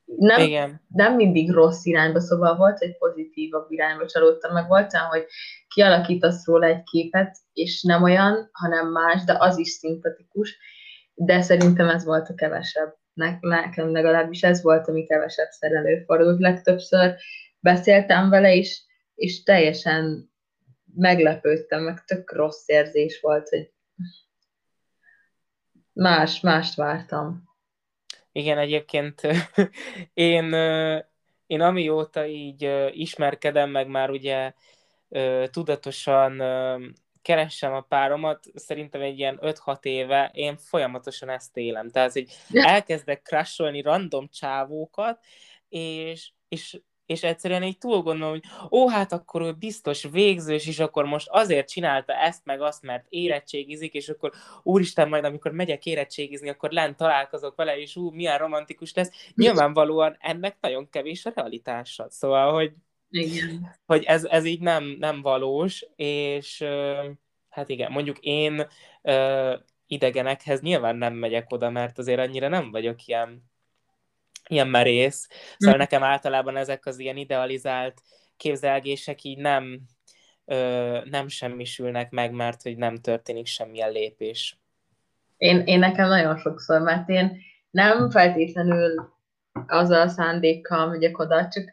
Nem, Igen. nem mindig rossz irányba, szóval volt egy pozitívabb irányba csalódtam, meg volt olyan, hogy kialakítasz róla egy képet, és nem olyan, hanem más, de az is szimpatikus, de szerintem ez volt a kevesebb. Nekem legalábbis ez volt, ami kevesebb előfordult. Legtöbbször beszéltem vele, és és teljesen meglepődtem, meg tök rossz érzés volt, hogy más, mást vártam. Igen, egyébként (laughs) én, én amióta így ismerkedem, meg már ugye tudatosan keressem a páromat, szerintem egy ilyen 5-6 éve én folyamatosan ezt élem. Tehát, hogy (laughs) elkezdek crasholni random csávókat, és, és és egyszerűen így túl gondolom, hogy ó, hát akkor ő biztos végzős, és akkor most azért csinálta ezt, meg azt, mert érettségizik, és akkor úristen, majd amikor megyek érettségizni, akkor lent találkozok vele, és ú, milyen romantikus lesz. Nyilvánvalóan ennek nagyon kevés a realitása. Szóval, hogy, igen. hogy ez, ez így nem, nem valós, és hát igen, mondjuk én idegenekhez nyilván nem megyek oda, mert azért annyira nem vagyok ilyen ilyen merész. Szóval mm. nekem általában ezek az ilyen idealizált képzelgések így nem, ö, nem semmisülnek meg, mert hogy nem történik semmilyen lépés. Én, én nekem nagyon sokszor, mert én nem feltétlenül azzal a szándékkal megyek oda, csak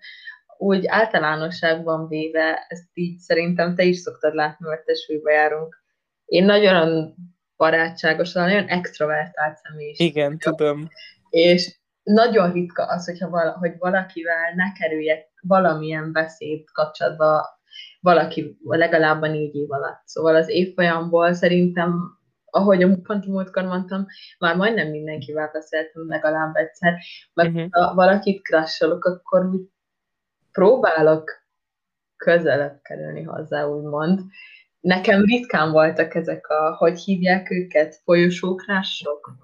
úgy általánosságban véve, ezt így szerintem te is szoktad látni, mert testvérbe járunk. Én nagyon barátságos, nagyon extrovertált személyiség. Igen, tudom. És nagyon ritka az, hogyha vala, hogy valakivel ne kerüljek valamilyen beszéd kapcsolatba valaki legalább a négy év alatt. Szóval az évfolyamból szerintem, ahogy a pont múltkor mondtam, már majdnem mindenkivel beszéltem legalább egyszer, mert uh-huh. ha valakit krassolok, akkor úgy próbálok közelebb kerülni hozzá, úgymond. Nekem ritkán voltak ezek a, hogy hívják őket, folyosókrások.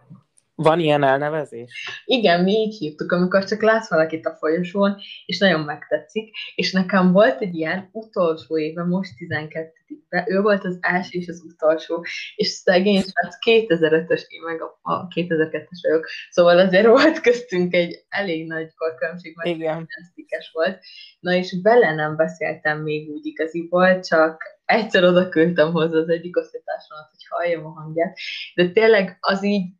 Van ilyen elnevezés? Igen, mi így hívtuk, amikor csak látsz valakit a folyosón, és nagyon megtetszik, és nekem volt egy ilyen utolsó éve, most 12 be ő volt az első és az utolsó, és szegény srác 2005-ös, én meg a, a 2002-es vagyok, szóval azért volt köztünk egy elég nagy korkülönbség, mert Igen. volt. Na és vele nem beszéltem még úgy igaziból, csak egyszer oda küldtem hozzá az egyik osztálytársamat, hogy halljam a hangját, de tényleg az így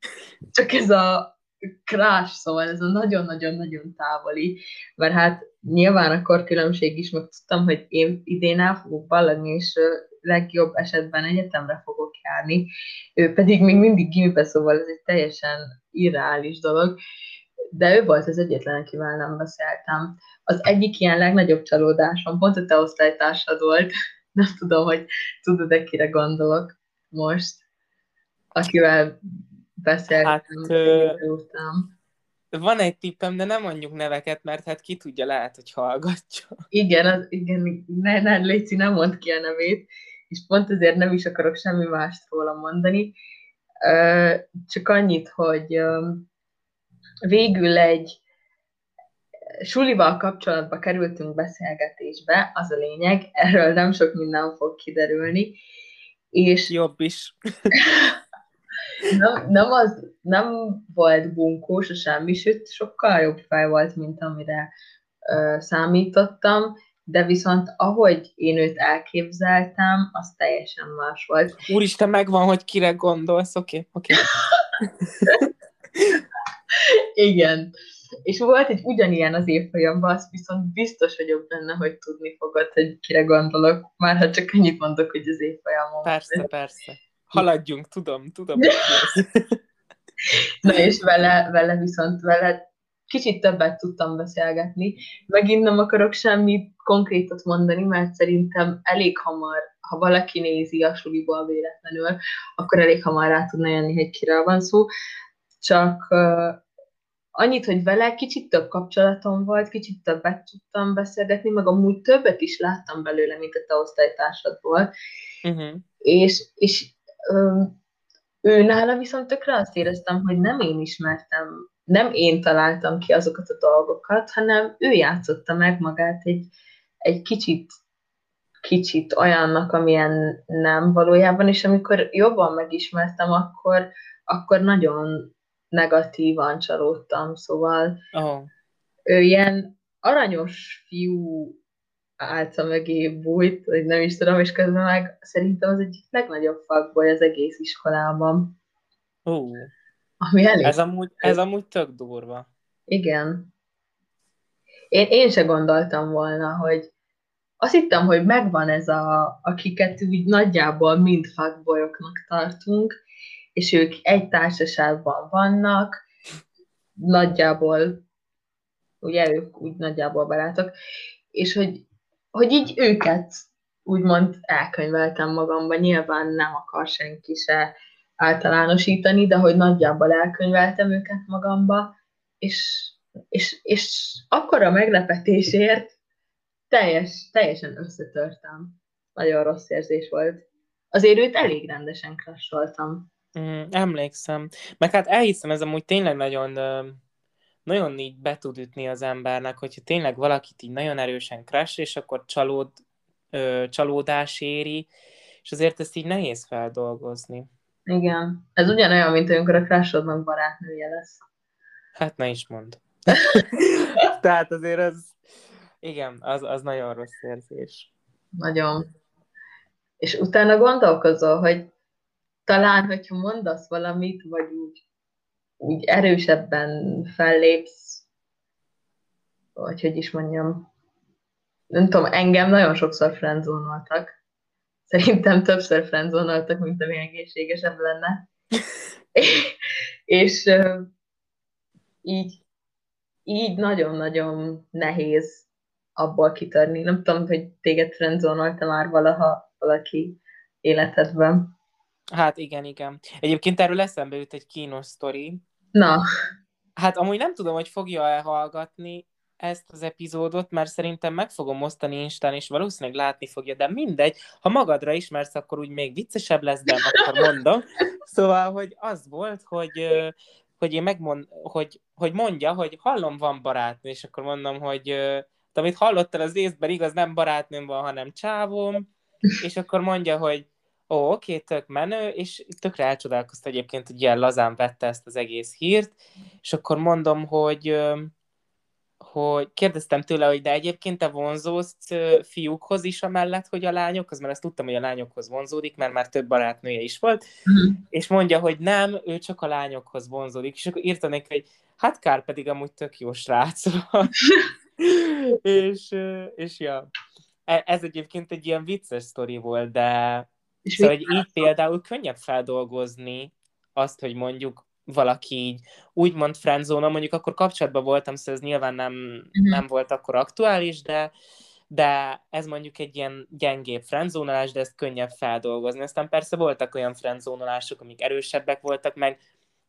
csak ez a crash, szóval ez a nagyon-nagyon-nagyon távoli, mert hát nyilván a korkülönbség is, meg tudtam, hogy én idén el fogok ballagni, és legjobb esetben egyetemre fogok járni, ő pedig még mindig gimibe, szóval ez egy teljesen irreális dolog, de ő volt az egyetlen, akivel nem beszéltem. Az egyik ilyen legnagyobb csalódásom pont a te osztálytársad volt, (laughs) nem tudom, hogy tudod-e kire gondolok most, akivel beszéltem. Hát, ö... van egy tippem, de nem mondjuk neveket, mert hát ki tudja, lehet, hogy hallgatja. Igen, az, igen, ne, ne, Léci, nem mond ki a nevét, és pont ezért nem is akarok semmi mást róla mondani. Csak annyit, hogy végül egy sulival kapcsolatba kerültünk beszélgetésbe, az a lényeg, erről nem sok minden fog kiderülni. És Jobb is. (laughs) nem, nem, az, nem volt bunkós a semmi, sőt, sokkal jobb fej volt, mint amire ö, számítottam, de viszont ahogy én őt elképzeltem, az teljesen más volt. Úristen, megvan, hogy kire gondolsz, oké, okay, oké. Okay. (laughs) Igen. És volt egy ugyanilyen az évfolyamban, azt viszont biztos vagyok benne, hogy tudni fogod, hogy kire gondolok, már ha csak annyit mondok, hogy az évfolyamon. Persze, persze. Haladjunk, tudom, tudom. (laughs) Na és vele, vele viszont vele kicsit többet tudtam beszélgetni. Megint nem akarok semmit konkrétot mondani, mert szerintem elég hamar, ha valaki nézi a suliból véletlenül, akkor elég hamar rá tudna jönni, hogy kiről van szó. Csak uh, annyit, hogy vele kicsit több kapcsolatom volt, kicsit többet tudtam beszélgetni, meg amúgy többet is láttam belőle, mint a te osztálytársadból. Uh-huh. És, és ő nála viszont tökre azt éreztem, hogy nem én ismertem nem én találtam ki azokat a dolgokat, hanem ő játszotta meg magát egy, egy kicsit, kicsit olyannak, amilyen nem valójában, és amikor jobban megismertem, akkor, akkor nagyon negatívan csalódtam, szóval oh. ő ilyen aranyos fiú álca mögé bújt, vagy nem is tudom, és közben meg szerintem az egyik legnagyobb fuckboy az egész iskolában. Oh. Ami elég. Ez amúgy, ez amúgy tök durva. Igen. Én, én se gondoltam volna, hogy azt hittem, hogy megvan ez a, akiket úgy nagyjából mind fuckboyoknak tartunk, és ők egy társaságban vannak, nagyjából, ugye ők úgy nagyjából barátok, és hogy, hogy így őket úgymond elkönyveltem magamba, nyilván nem akar senki se általánosítani, de hogy nagyjából elkönyveltem őket magamba, és, és, és akkor a meglepetésért teljes, teljesen összetörtem. Nagyon rossz érzés volt. Azért őt elég rendesen krassoltam. Mm, emlékszem. Meg hát elhiszem, ez amúgy tényleg nagyon, nagyon így be tud ütni az embernek, hogyha tényleg valakit így nagyon erősen crash, és akkor csalód, csalódás éri, és azért ezt így nehéz feldolgozni. Igen. Ez ugyanolyan, mint amikor a crushodnak barátnője lesz. Hát ne is mond. (laughs) Tehát azért az, igen, az, az nagyon rossz érzés. Nagyon. És utána gondolkozol, hogy talán, hogyha mondasz valamit, vagy úgy, úgy erősebben fellépsz, vagy hogy is mondjam, nem tudom, engem nagyon sokszor friendzónoltak, Szerintem többször friendzonoltak, mint ami egészségesebb lenne. (laughs) és így, így nagyon-nagyon nehéz abból kitörni. Nem tudom, hogy téged friendzonolta már valaha valaki életedben. Hát igen, igen. Egyébként erről eszembe jut egy kínos sztori. Na. Hát amúgy nem tudom, hogy fogja elhallgatni, ezt az epizódot, mert szerintem meg fogom osztani Instán, és valószínűleg látni fogja, de mindegy, ha magadra ismersz, akkor úgy még viccesebb lesz, de akkor mondom. Szóval, hogy az volt, hogy, hogy én megmond, hogy, hogy mondja, hogy hallom, van barátnő, és akkor mondom, hogy amit hallottál az észben, igaz, nem barátnőm van, hanem csávom, és akkor mondja, hogy ó, oké, tök menő, és tökre elcsodálkozta egyébként, hogy ilyen lazán vette ezt az egész hírt, és akkor mondom, hogy hogy kérdeztem tőle, hogy de egyébként te vonzódsz fiúkhoz is amellett, hogy a lányokhoz, mert azt tudtam, hogy a lányokhoz vonzódik, mert már több barátnője is volt, uh-huh. és mondja, hogy nem, ő csak a lányokhoz vonzódik, és akkor írta neki, hogy hát Kár pedig amúgy tök jó srác (laughs) (laughs) és, és ja, e, ez egyébként egy ilyen vicces sztori volt, de és szóval, hogy így például könnyebb feldolgozni azt, hogy mondjuk valaki így úgymond friendzone mondjuk akkor kapcsolatban voltam, szóval ez nyilván nem, uh-huh. nem volt akkor aktuális, de, de ez mondjuk egy ilyen gyengébb friendzónolás, de ezt könnyebb feldolgozni. Aztán persze voltak olyan friendzónolások, amik erősebbek voltak, meg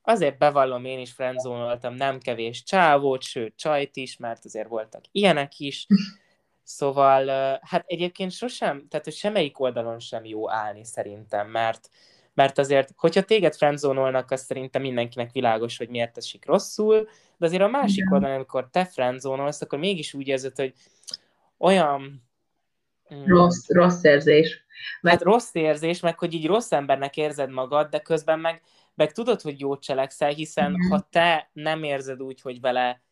azért bevallom, én is friendzónoltam nem kevés csávót, sőt csajt is, mert azért voltak ilyenek is. (laughs) Szóval, hát egyébként sosem, tehát hogy semmelyik oldalon sem jó állni szerintem, mert mert azért, hogyha téged friendzónolnak, az szerintem mindenkinek világos, hogy miért esik rosszul, de azért a másik Igen. oldalon, amikor te friendzónolsz, akkor mégis úgy érzed, hogy olyan... Mm, rossz, rossz érzés. Mert... Hát rossz érzés, meg hogy így rossz embernek érzed magad, de közben meg, meg tudod, hogy jót cselekszel, hiszen Igen. ha te nem érzed úgy, hogy vele,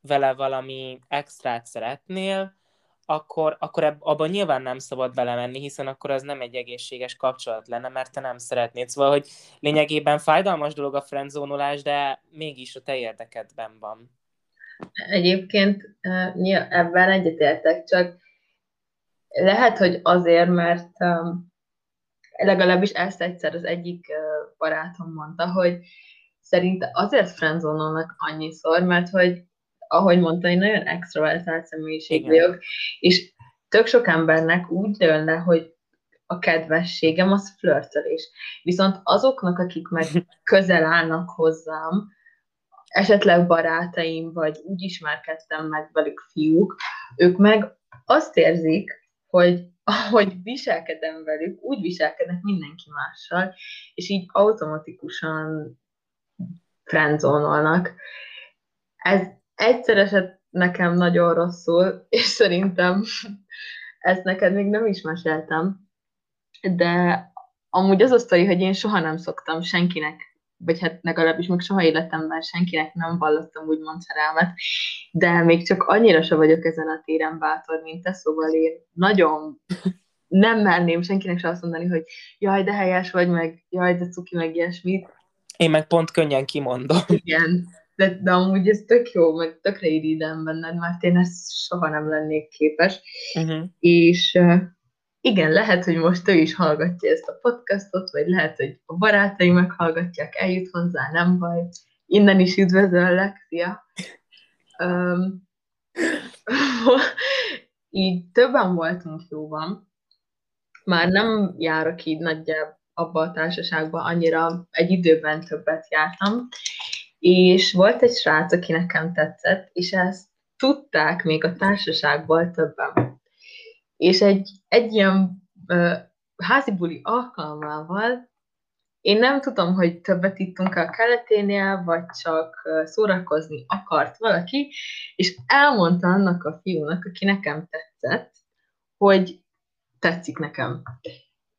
vele valami extrát szeretnél, akkor, akkor abban nyilván nem szabad belemenni, hiszen akkor az nem egy egészséges kapcsolat lenne, mert te nem szeretnéd. Szóval, hogy lényegében fájdalmas dolog a friendzónolás, de mégis a te érdekedben van. Egyébként ebben egyetértek, csak lehet, hogy azért, mert legalábbis ezt egyszer az egyik barátom mondta, hogy szerint azért friendzónolnak annyiszor, mert hogy ahogy mondta, én nagyon extrovertált személyiség vagyok, és tök sok embernek úgy dől le, hogy a kedvességem az flörtölés. Viszont azoknak, akik meg (laughs) közel állnak hozzám, esetleg barátaim, vagy úgy ismerkedtem meg velük fiúk, ők meg azt érzik, hogy ahogy viselkedem velük, úgy viselkednek mindenki mással, és így automatikusan friendzónolnak. Ez egyszer esett nekem nagyon rosszul, és szerintem ezt neked még nem is meséltem, de amúgy az a sztori, hogy én soha nem szoktam senkinek, vagy hát legalábbis még soha életemben senkinek nem vallottam úgymond szerelmet, de még csak annyira se vagyok ezen a téren bátor, mint te, szóval én nagyon nem merném senkinek se azt mondani, hogy jaj, de helyes vagy, meg jaj, de cuki, meg ilyesmit. Én meg pont könnyen kimondom. Igen, de, de amúgy ez tök jó, meg tökre idén benned, mert én ezt soha nem lennék képes. Uh-huh. És igen, lehet, hogy most ő is hallgatja ezt a podcastot, vagy lehet, hogy a barátai meghallgatják, eljut hozzá, nem baj. Innen is üdvözöllek, szia! Um, (laughs) így többen voltunk jóban, már nem járok így nagyjából abba a társaságba, annyira egy időben többet jártam, és volt egy srác, aki nekem tetszett, és ezt tudták még a társaságból többen. És egy, egy ilyen uh, házi buli alkalmával én nem tudom, hogy többet ittunk a keleténél, vagy csak szórakozni akart valaki, és elmondta annak a fiúnak, aki nekem tetszett, hogy tetszik nekem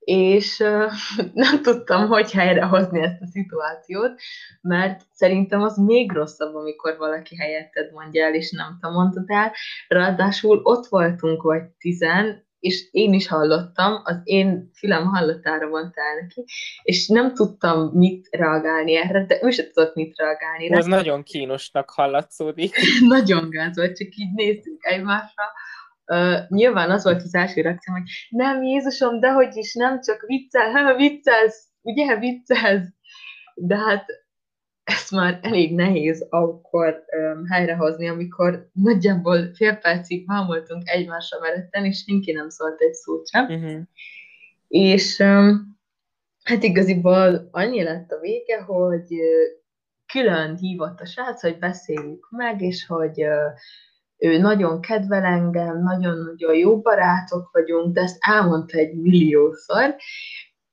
és (laughs) nem tudtam, hogy helyrehozni ezt a szituációt, mert szerintem az még rosszabb, amikor valaki helyetted mondja el, és nem te mondtad el. Ráadásul ott voltunk vagy tizen, és én is hallottam, az én fülem hallotára mondtál neki, és nem tudtam mit reagálni erre, de ő sem tudott mit reagálni. Ez nagyon kínosnak hallatszódik. (laughs) nagyon gáz volt, csak így néztünk egymásra, Uh, nyilván az volt az első reakció, hogy nem, Jézusom, de hogy is, nem csak viccel, (laughs) ha viccelsz, ugye, viccelsz. De hát ezt már elég nehéz akkor um, helyrehozni, amikor nagyjából fél percig vámoltunk egymásra meretten, és senki nem szólt egy szót sem. Uh-huh. És um, hát igaziból annyi lett a vége, hogy uh, külön hívott a srác, hogy beszéljük meg, és hogy uh, ő nagyon kedvel engem, nagyon-nagyon jó barátok vagyunk, de ezt elmondta egy milliószor,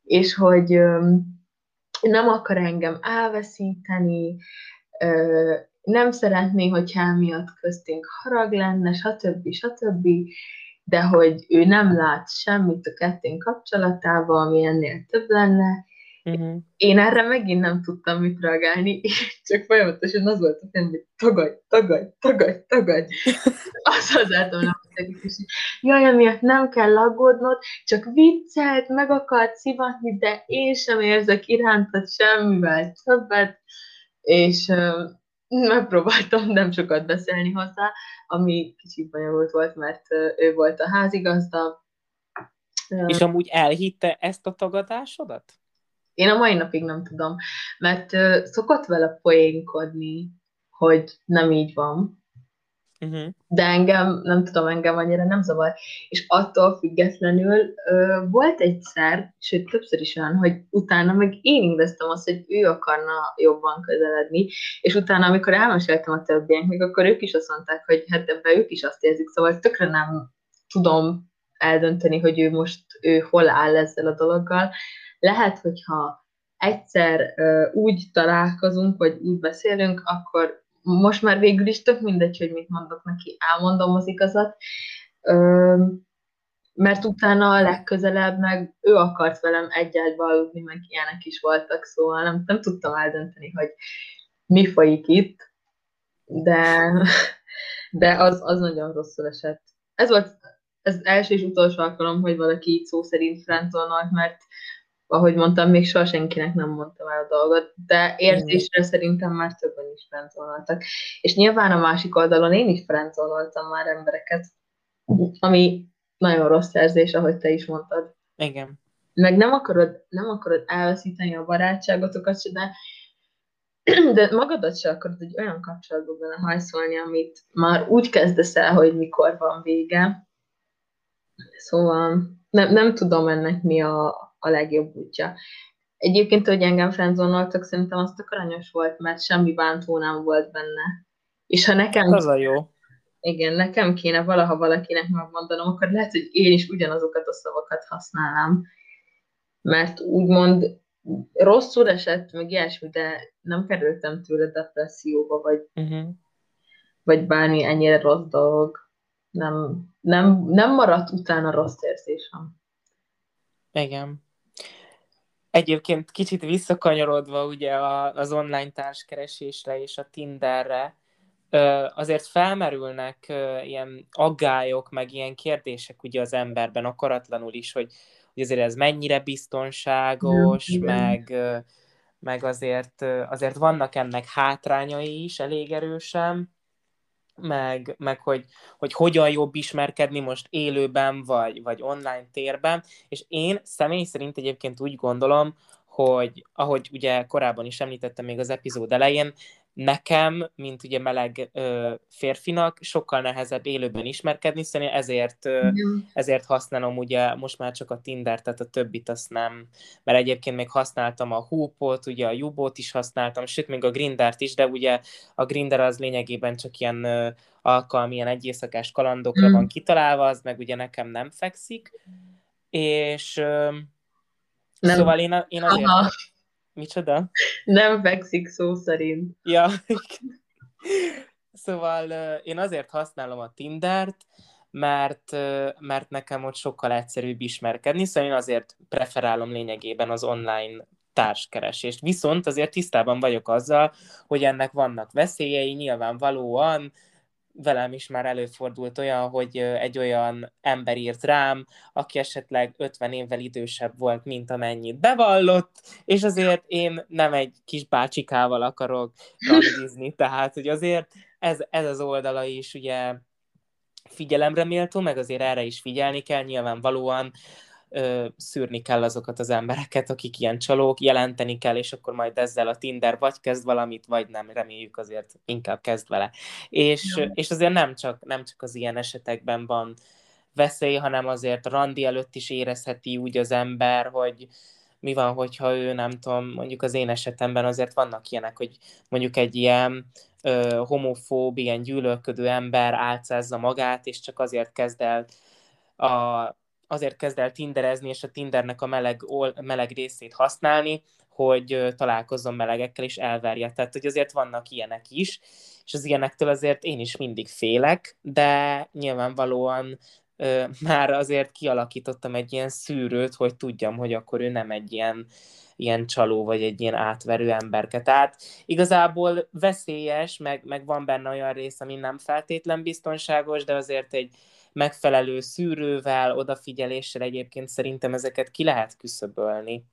és hogy nem akar engem elveszíteni, nem szeretné, hogyha emiatt köztünk harag lenne, stb. stb., de hogy ő nem lát semmit a kettőnk kapcsolatában, ami ennél több lenne, Uh-huh. Én erre megint nem tudtam mit reagálni, csak folyamatosan az volt a film, hogy tagadj, tagadj, tagadj, tagadj. Az az nem és jaj, amiatt nem kell aggódnod, csak viccelt, meg akart szivatni, de én sem érzek irántad semmivel többet, és megpróbáltam nem sokat beszélni hozzá, ami kicsit bonyolult volt, mert ő volt a házigazda. És amúgy elhitte ezt a tagadásodat? Én a mai napig nem tudom, mert uh, szokott vele poénkodni, hogy nem így van, uh-huh. de engem, nem tudom, engem annyira nem zavar. És attól függetlenül uh, volt egyszer, sőt többször is olyan, hogy utána meg én éreztem azt, hogy ő akarna jobban közeledni, és utána, amikor elmeséltem a többieknek, akkor ők is azt mondták, hogy hát ebben ők is azt érzik, szóval tökre nem tudom eldönteni, hogy ő most ő hol áll ezzel a dologgal, lehet, hogyha egyszer úgy találkozunk, vagy úgy beszélünk, akkor most már végül is tök mindegy, hogy mit mondok neki, elmondom az igazat. Mert utána a legközelebb meg ő akart velem egy ágyba aludni, meg ilyenek is voltak, szóval nem, nem tudtam eldönteni, hogy mi folyik itt, de, de az, az nagyon rosszul esett. Ez volt ez első és utolsó alkalom, hogy valaki így szó szerint frenzolnak, mert ahogy mondtam, még soha senkinek nem mondtam el a dolgot, de érzésre mm. szerintem már többen is frenzolnak. És nyilván a másik oldalon én is frenzoltam már embereket, ami nagyon rossz érzés, ahogy te is mondtad. Igen. Meg nem akarod, nem akarod elveszíteni a barátságotokat de, de magadat se akarod egy olyan kapcsolatba belehajszolni, amit már úgy kezdesz el, hogy mikor van vége. Szóval nem, nem tudom ennek mi a, a legjobb útja. Egyébként, hogy engem frenzonoltak, szerintem az tök aranyos volt, mert semmi bántó nem volt benne. És ha nekem... Az a jó igen, nekem kéne valaha valakinek megmondanom, akkor lehet, hogy én is ugyanazokat a szavakat használnám. Mert úgymond rosszul esett, meg ilyesmi, de nem kerültem tőle depresszióba, vagy, uh-huh. vagy bármi ennyire rossz dolog. Nem, nem, nem maradt utána rossz érzésem. Igen. Egyébként kicsit visszakanyarodva ugye az online társkeresésre és a Tinderre, azért felmerülnek ilyen aggályok, meg ilyen kérdések ugye az emberben akaratlanul is, hogy, hogy azért ez mennyire biztonságos, ja, meg, meg azért, azért vannak ennek hátrányai is elég erősen, meg, meg hogy, hogy hogyan jobb ismerkedni most élőben, vagy, vagy online térben, és én személy szerint egyébként úgy gondolom, hogy ahogy ugye korábban is említettem még az epizód elején, nekem, mint ugye meleg ö, férfinak, sokkal nehezebb élőben ismerkedni, szóval ezért, ö, ezért használom ugye most már csak a Tinder, tehát a többit azt nem, mert egyébként még használtam a Hoopot, ugye a Jubot is használtam, sőt még a Grindert is, de ugye a Grinder az lényegében csak ilyen ö, alkalmi, ilyen egyészakás kalandokra mm. van kitalálva, az meg ugye nekem nem fekszik, és ö, nem. szóval én, én azért... Aha Micsoda? Nem fekszik szó szerint. Ja. szóval én azért használom a Tindert, mert, mert nekem ott sokkal egyszerűbb ismerkedni, szóval én azért preferálom lényegében az online társkeresést. Viszont azért tisztában vagyok azzal, hogy ennek vannak veszélyei, nyilvánvalóan velem is már előfordult olyan, hogy egy olyan ember írt rám, aki esetleg 50 évvel idősebb volt, mint amennyit bevallott, és azért én nem egy kis bácsikával akarok randizni, (laughs) tehát hogy azért ez, ez az oldala is ugye figyelemre méltó, meg azért erre is figyelni kell, nyilvánvalóan ö, szűrni kell azokat az embereket, akik ilyen csalók, jelenteni kell, és akkor majd ezzel a Tinder vagy kezd valamit, vagy nem, reméljük azért inkább kezd vele. És, és azért nem csak, nem csak az ilyen esetekben van veszély, hanem azért randi előtt is érezheti úgy az ember, hogy mi van, hogyha ő, nem tudom, mondjuk az én esetemben azért vannak ilyenek, hogy mondjuk egy ilyen ö, homofób, ilyen gyűlölködő ember álcázza magát, és csak azért kezd el a azért kezd el tinderezni, és a Tindernek a meleg, meleg részét használni, hogy találkozzon melegekkel, és elverje. Tehát, hogy azért vannak ilyenek is, és az ilyenektől azért én is mindig félek, de nyilvánvalóan ö, (laughs) már azért kialakítottam egy ilyen szűrőt, hogy tudjam, hogy akkor ő nem egy ilyen, ilyen csaló, vagy egy ilyen átverő emberke. Tehát igazából veszélyes, meg, meg van benne olyan rész, ami nem feltétlen biztonságos, de azért egy, megfelelő szűrővel, odafigyeléssel egyébként szerintem ezeket ki lehet küszöbölni.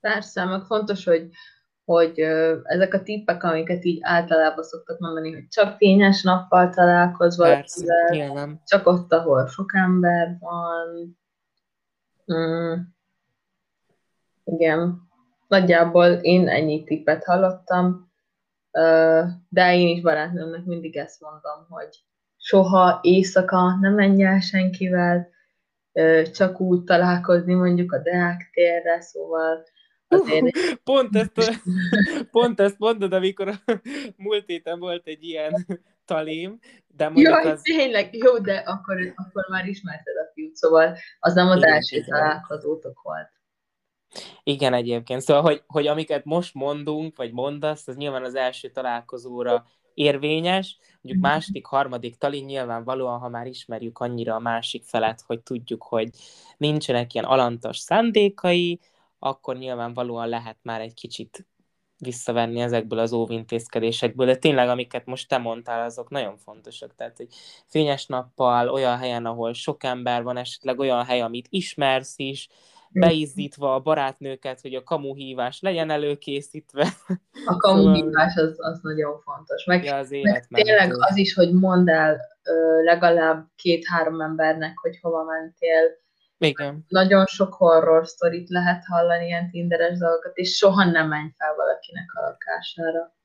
Persze, meg fontos, hogy hogy ezek a tippek, amiket így általában szoktak mondani, hogy csak fényes nappal találkozz valakivel, csak ott, ahol sok ember van. Mm. Igen. Nagyjából én ennyi tippet hallottam, de én is barátnőmnek mindig ezt mondom, hogy soha éjszaka nem menj el senkivel, csak úgy találkozni mondjuk a Deák térre, szóval azért... Pont ezt, pont ezt mondod, amikor a múlt héten volt egy ilyen talim, de mondjuk Jaj, az... tényleg, jó, de akkor, akkor már ismerted a fiút, szóval az nem az Igen, első találkozótok volt. Igen, egyébként. Szóval, hogy, hogy amiket most mondunk, vagy mondasz, az nyilván az első találkozóra érvényes, mondjuk Mhm. második, harmadik tali nyilvánvalóan, ha már ismerjük annyira a másik felet, hogy tudjuk, hogy nincsenek ilyen alantas szándékai, akkor nyilvánvalóan lehet már egy kicsit visszavenni ezekből az óvintézkedésekből, de tényleg, amiket most te mondtál, azok nagyon fontosak. Tehát, hogy fényes nappal, olyan helyen, ahol sok ember van, esetleg olyan hely, amit ismersz is, beizzítva a barátnőket, hogy a kamuhívás legyen előkészítve. A kamuhívás az, az nagyon fontos. Meg, Ja, az meg tényleg az is, hogy mondd el legalább két-három embernek, hogy hova mentél. Igen, Nagyon sok horror sztorit lehet hallani, ilyen tinderes dolgokat, és soha nem menj fel valakinek a lakására.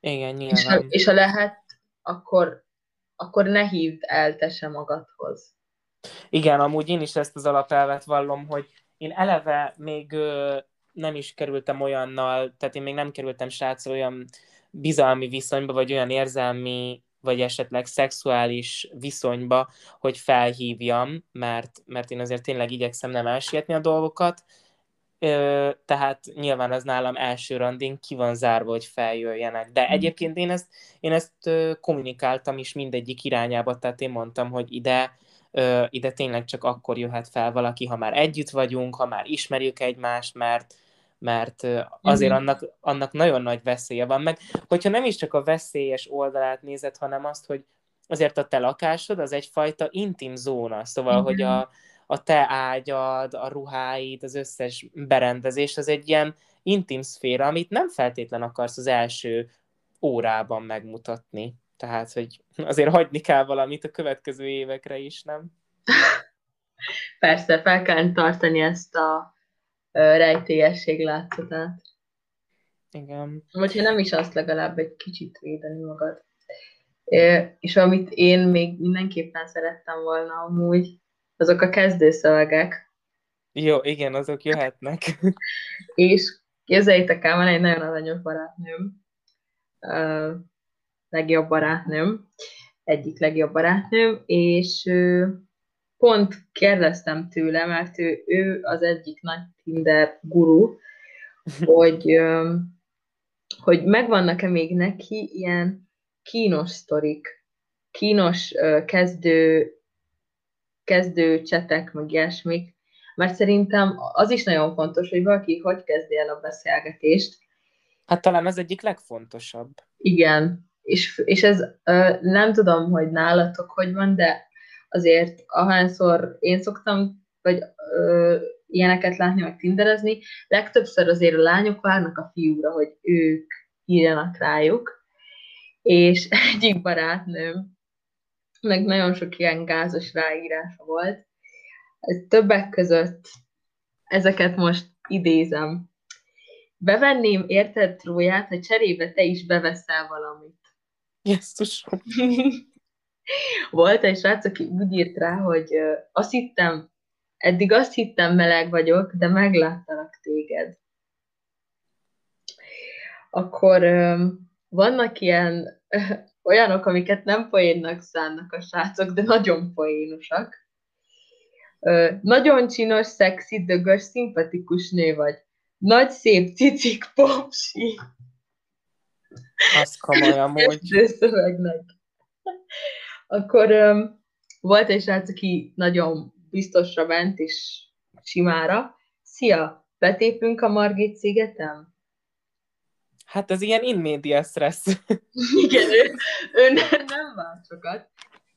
igen, És ha, nyilván. és ha lehet, akkor, akkor ne hívd el te se magadhoz. Igen, amúgy én is ezt az alapelvet vallom, hogy én eleve még nem is kerültem olyannal, tehát én még nem kerültem sráccal olyan bizalmi viszonyba, vagy olyan érzelmi, vagy esetleg szexuális viszonyba, hogy felhívjam, mert, mert én azért tényleg igyekszem nem elsietni a dolgokat, Ö, tehát nyilván az nálam első randin ki van zárva, hogy feljöjjenek. De egyébként én ezt, én ezt kommunikáltam is mindegyik irányába, tehát én mondtam, hogy ide, ö, ide tényleg csak akkor jöhet fel valaki, ha már együtt vagyunk, ha már ismerjük egymást, mert, mert azért Mhm. annak, annak nagyon nagy veszélye van. Meg hogyha nem is csak a veszélyes oldalát nézed, hanem azt, hogy azért a te lakásod az egyfajta intim zóna, szóval, Igen. hogy a, a te ágyad, a ruháid, az összes berendezés, az egy ilyen intim szféra, amit nem feltétlen akarsz az első órában megmutatni. Tehát, hogy azért hagyni kell valamit a következő évekre is, nem? (laughs) Persze, fel kell tartani ezt a rejtélyesség látszatát. Igen. Vagy ha nem is azt, legalább egy kicsit védeni magad. És amit én még mindenképpen szerettem volna amúgy, azok a kezdőszövegek. Jó, igen, azok jöhetnek. (laughs) És képzeljétek el, van egy nagyon aranyos barátnőm, legjobb barátnőm, egyik legjobb barátnőm, és pont kérdeztem tőle, mert ő, ő az egyik nagy Tinder guru, (laughs) hogy, hogy megvannak-e még neki ilyen kínos sztorik, kínos kezdő, kezdő csetek, meg ilyesmik, mert szerintem az is nagyon fontos, hogy valaki hogy kezdi el a beszélgetést. Hát talán az egyik legfontosabb. Igen, és, és ez nem tudom, hogy nálatok hogy van, de azért ahányszor én szoktam, vagy ö, ilyeneket látni, meg tinderezni, legtöbbször azért a lányok várnak a fiúra, hogy ők írjanak rájuk, és (laughs) egyik barátnőm, meg nagyon sok ilyen gázos ráírása volt, többek között ezeket most idézem. Bevenném érted Tróját, ha cserébe te is beveszel valamit. Jézusom. Volt egy srác, aki úgy írt rá, hogy azt hittem, eddig azt hittem meleg vagyok, de megláttalak téged. Akkor vannak ilyen olyanok, amiket nem poénnak szánnak a srácok, de nagyon poénosak. Ö, nagyon csinos, szexi, dögös, szimpatikus nő vagy. Nagy, szép cicik, popsi. Az komoly amúgy. szövegnek. Akkor um, volt egy srác, aki nagyon biztosra ment, és simára. Szia, betépünk a Margit szigetem? Hát ez ilyen in media stress. Igen, ő, ő nem, nem vált sokat.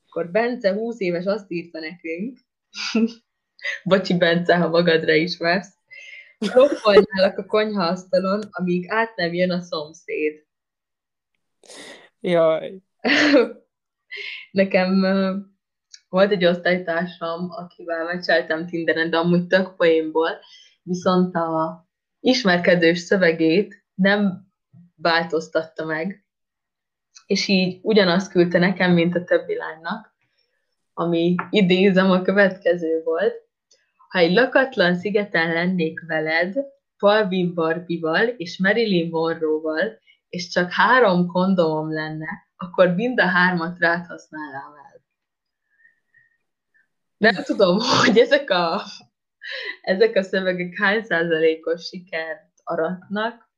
Akkor Bence 20 éves azt írta nekünk, bocsi Bence, ha magadra ismersz, Roppanjálak a konyhaasztalon, amíg át nem jön a szomszéd. Jaj. (laughs) Nekem volt egy osztálytársam, akivel megcsináltam Tinderen, de amúgy tök poénból, viszont a ismerkedős szövegét nem változtatta meg, és így ugyanazt küldte nekem, mint a többi lánynak, ami idézem a következő volt. Ha egy lakatlan szigeten lennék veled, Palvin Barbival és Marilyn Monroe-val, és csak három kondomom lenne, akkor mind a hármat rád használnám el. Nem tudom, (laughs) hogy ezek a, ezek a szövegek hány százalékos sikert aratnak.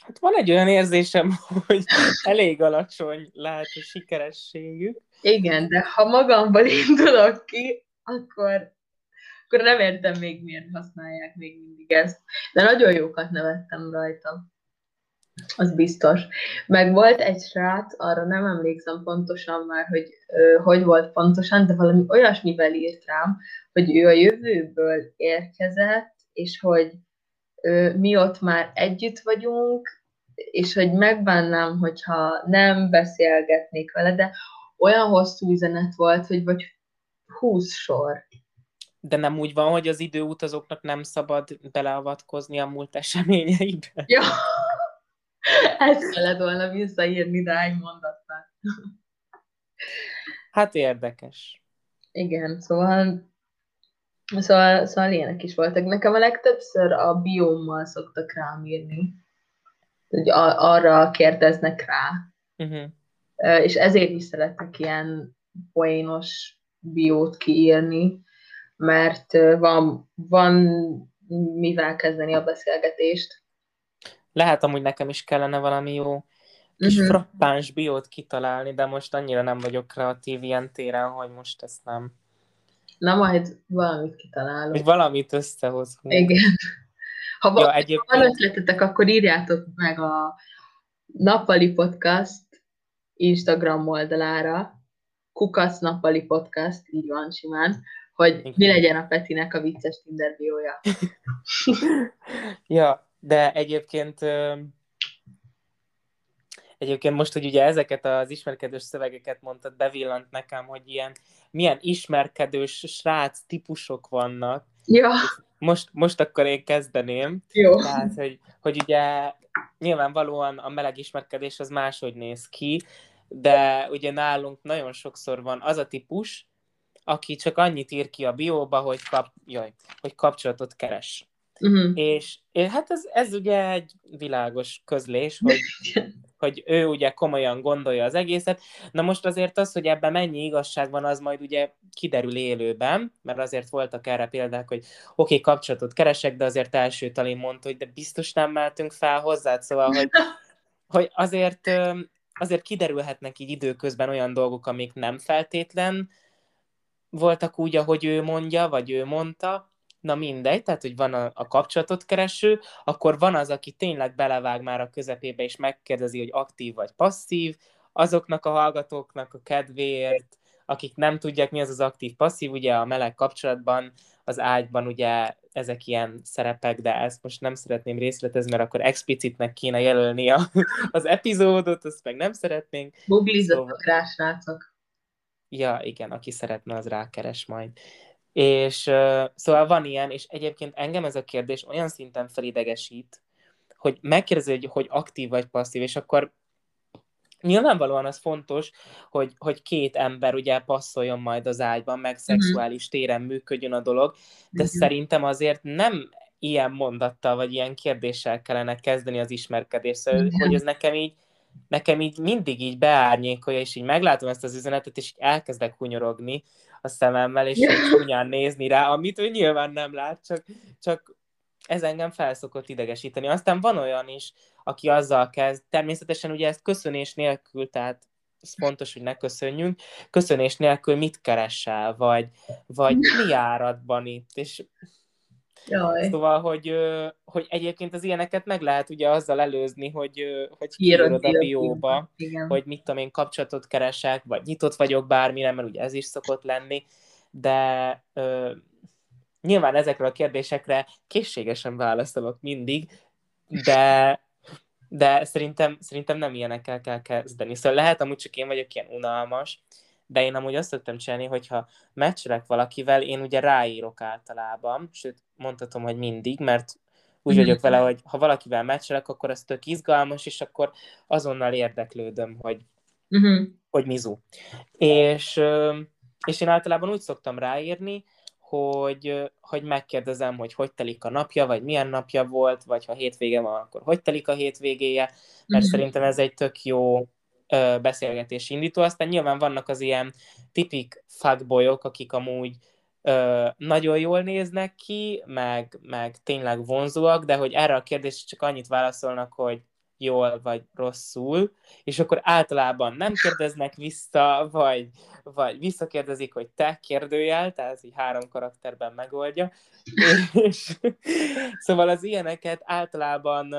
Hát van egy olyan érzésem, (laughs) hogy elég alacsony lehet a sikerességük. Igen, de ha magamból (laughs) indulok ki, akkor, akkor nem értem még, miért használják még mindig ezt. De nagyon jókat nevettem rajta. Az biztos. Meg volt egy srác, arra nem emlékszem pontosan már, hogy ö, hogy volt pontosan, de valami olyasmivel írt rám, hogy ő a jövőből érkezett, és hogy ö, mi ott már együtt vagyunk, és hogy megbánnám, hogyha nem beszélgetnék vele, de olyan hosszú üzenet volt, hogy vagy húsz sor. De nem úgy van, hogy az időutazóknak nem szabad beleavatkozni a múlt eseményeibe? Ja, (laughs) ezt kellett volna visszaírni, de egy mondatban. (laughs) Hát érdekes. Igen, szóval Szóval, szóval ilyenek is voltak. Nekem a legtöbbször a biommal szoktak rám írni. Hogy arra kérdeznek rá. Uh-huh. És ezért is szeretek ilyen poénos biót kiírni, mert van, van mivel kezdeni a beszélgetést. Lehet amúgy nekem is kellene valami jó kis uh-huh. frappáns biót kitalálni, de most annyira nem vagyok kreatív ilyen téren, hogy most ezt nem. Na majd valamit kitalálok. Hogy valamit összehozunk. Igen. Ha ja, egyébként... van ötletetek, akkor írjátok meg a Nappali Podcast Instagram oldalára, Kukasz Nappali Podcast, így van simán, hogy Igen. mi legyen a Petinek a vicces Tinder biója. (laughs) ja, de egyébként Egyébként most, hogy ugye ezeket az ismerkedős szövegeket mondtad, bevillant nekem, hogy ilyen milyen ismerkedős srác típusok vannak. Ja. Most, most akkor én kezdeném. Jó. Tehát, hogy, hogy ugye nyilvánvalóan a meleg ismerkedés az máshogy néz ki, de ugye nálunk nagyon sokszor van az a típus, aki csak annyit ír ki a bióba, hogy, kap, jaj, hogy kapcsolatot keres. Uh-huh. És, és hát ez, ez ugye egy világos közlés, hogy (laughs) hogy ő ugye komolyan gondolja az egészet. Na most azért az, hogy ebben mennyi igazság van, az majd ugye kiderül élőben, mert azért voltak erre példák, hogy oké, okay, kapcsolatot keresek, de azért első talén mondta, hogy de biztos nem meltünk fel hozzá, szóval, hogy, (laughs) hogy azért, azért kiderülhetnek így időközben olyan dolgok, amik nem feltétlen voltak úgy, ahogy ő mondja, vagy ő mondta, na mindegy, tehát hogy van a, a kapcsolatot kereső, akkor van az, aki tényleg belevág már a közepébe, és megkérdezi, hogy aktív vagy passzív, azoknak a hallgatóknak a kedvéért, akik nem tudják, mi az az aktív-passzív, ugye a meleg kapcsolatban, az ágyban ugye ezek ilyen szerepek, de ezt most nem szeretném részletezni, mert akkor explicitnek kéne jelölni a, (laughs) az epizódot, azt meg nem szeretnénk. Googlizzatok szóval... rá, srácok. Ja, igen, aki szeretne, az rákeres majd. És uh, szóval van ilyen, és egyébként engem ez a kérdés olyan szinten felidegesít, hogy megkérdezi, hogy, hogy aktív vagy passzív, és akkor nyilvánvalóan az fontos, hogy, hogy két ember ugye passzoljon majd az ágyban, meg mhm. szexuális téren működjön a dolog, de uh-huh. szerintem azért nem ilyen mondattal, vagy ilyen kérdéssel kellene kezdeni az ismerkedést, szóval, uh-huh. hogy ez nekem így, nekem így mindig így beárnyékolja, és így meglátom ezt az üzenetet, és így elkezdek hunyorogni, a szememmel, és (laughs) csúnyán nézni rá, amit ő nyilván nem lát, csak, csak ez engem felszokott idegesíteni. Aztán van olyan is, aki azzal kezd, természetesen ugye ezt köszönés nélkül, tehát ez fontos, hogy ne köszönjünk, köszönés nélkül mit keresel, vagy, vagy mi áradban itt, és Jaj. Szóval, hogy, hogy egyébként az ilyeneket meg lehet ugye azzal előzni, hogy, hogy kiírod a bióba, hogy mit tudom én, kapcsolatot keresek, vagy nyitott vagyok bármire, mert ugye ez is szokott lenni, de ö, nyilván ezekre a kérdésekre készségesen válaszolok mindig, de de szerintem, szerintem nem ilyenekkel kell kezdeni. Szóval lehet, amúgy csak én vagyok ilyen unalmas, de én amúgy azt szoktam csinálni, hogyha meccselek valakivel, én ugye ráírok általában, sőt, mondhatom, hogy mindig, mert úgy vagyok vele, hogy ha valakivel meccselek, akkor az tök izgalmas, és akkor azonnal érdeklődöm, hogy, mm-hmm. hogy mizu. És, és én általában úgy szoktam ráírni, hogy, hogy megkérdezem, hogy hogy telik a napja, vagy milyen napja volt, vagy ha hétvége van, akkor hogy telik a hétvégéje, mert mm-hmm. szerintem ez egy tök jó beszélgetés indító. Aztán nyilván vannak az ilyen tipik fuckboyok, akik amúgy ö, nagyon jól néznek ki, meg, meg tényleg vonzóak, de hogy erre a kérdésre csak annyit válaszolnak, hogy jól vagy rosszul, és akkor általában nem kérdeznek vissza, vagy, vagy visszakérdezik, hogy te kérdőjel, tehát ez így három karakterben megoldja. (laughs) És, (laughs) szóval az ilyeneket általában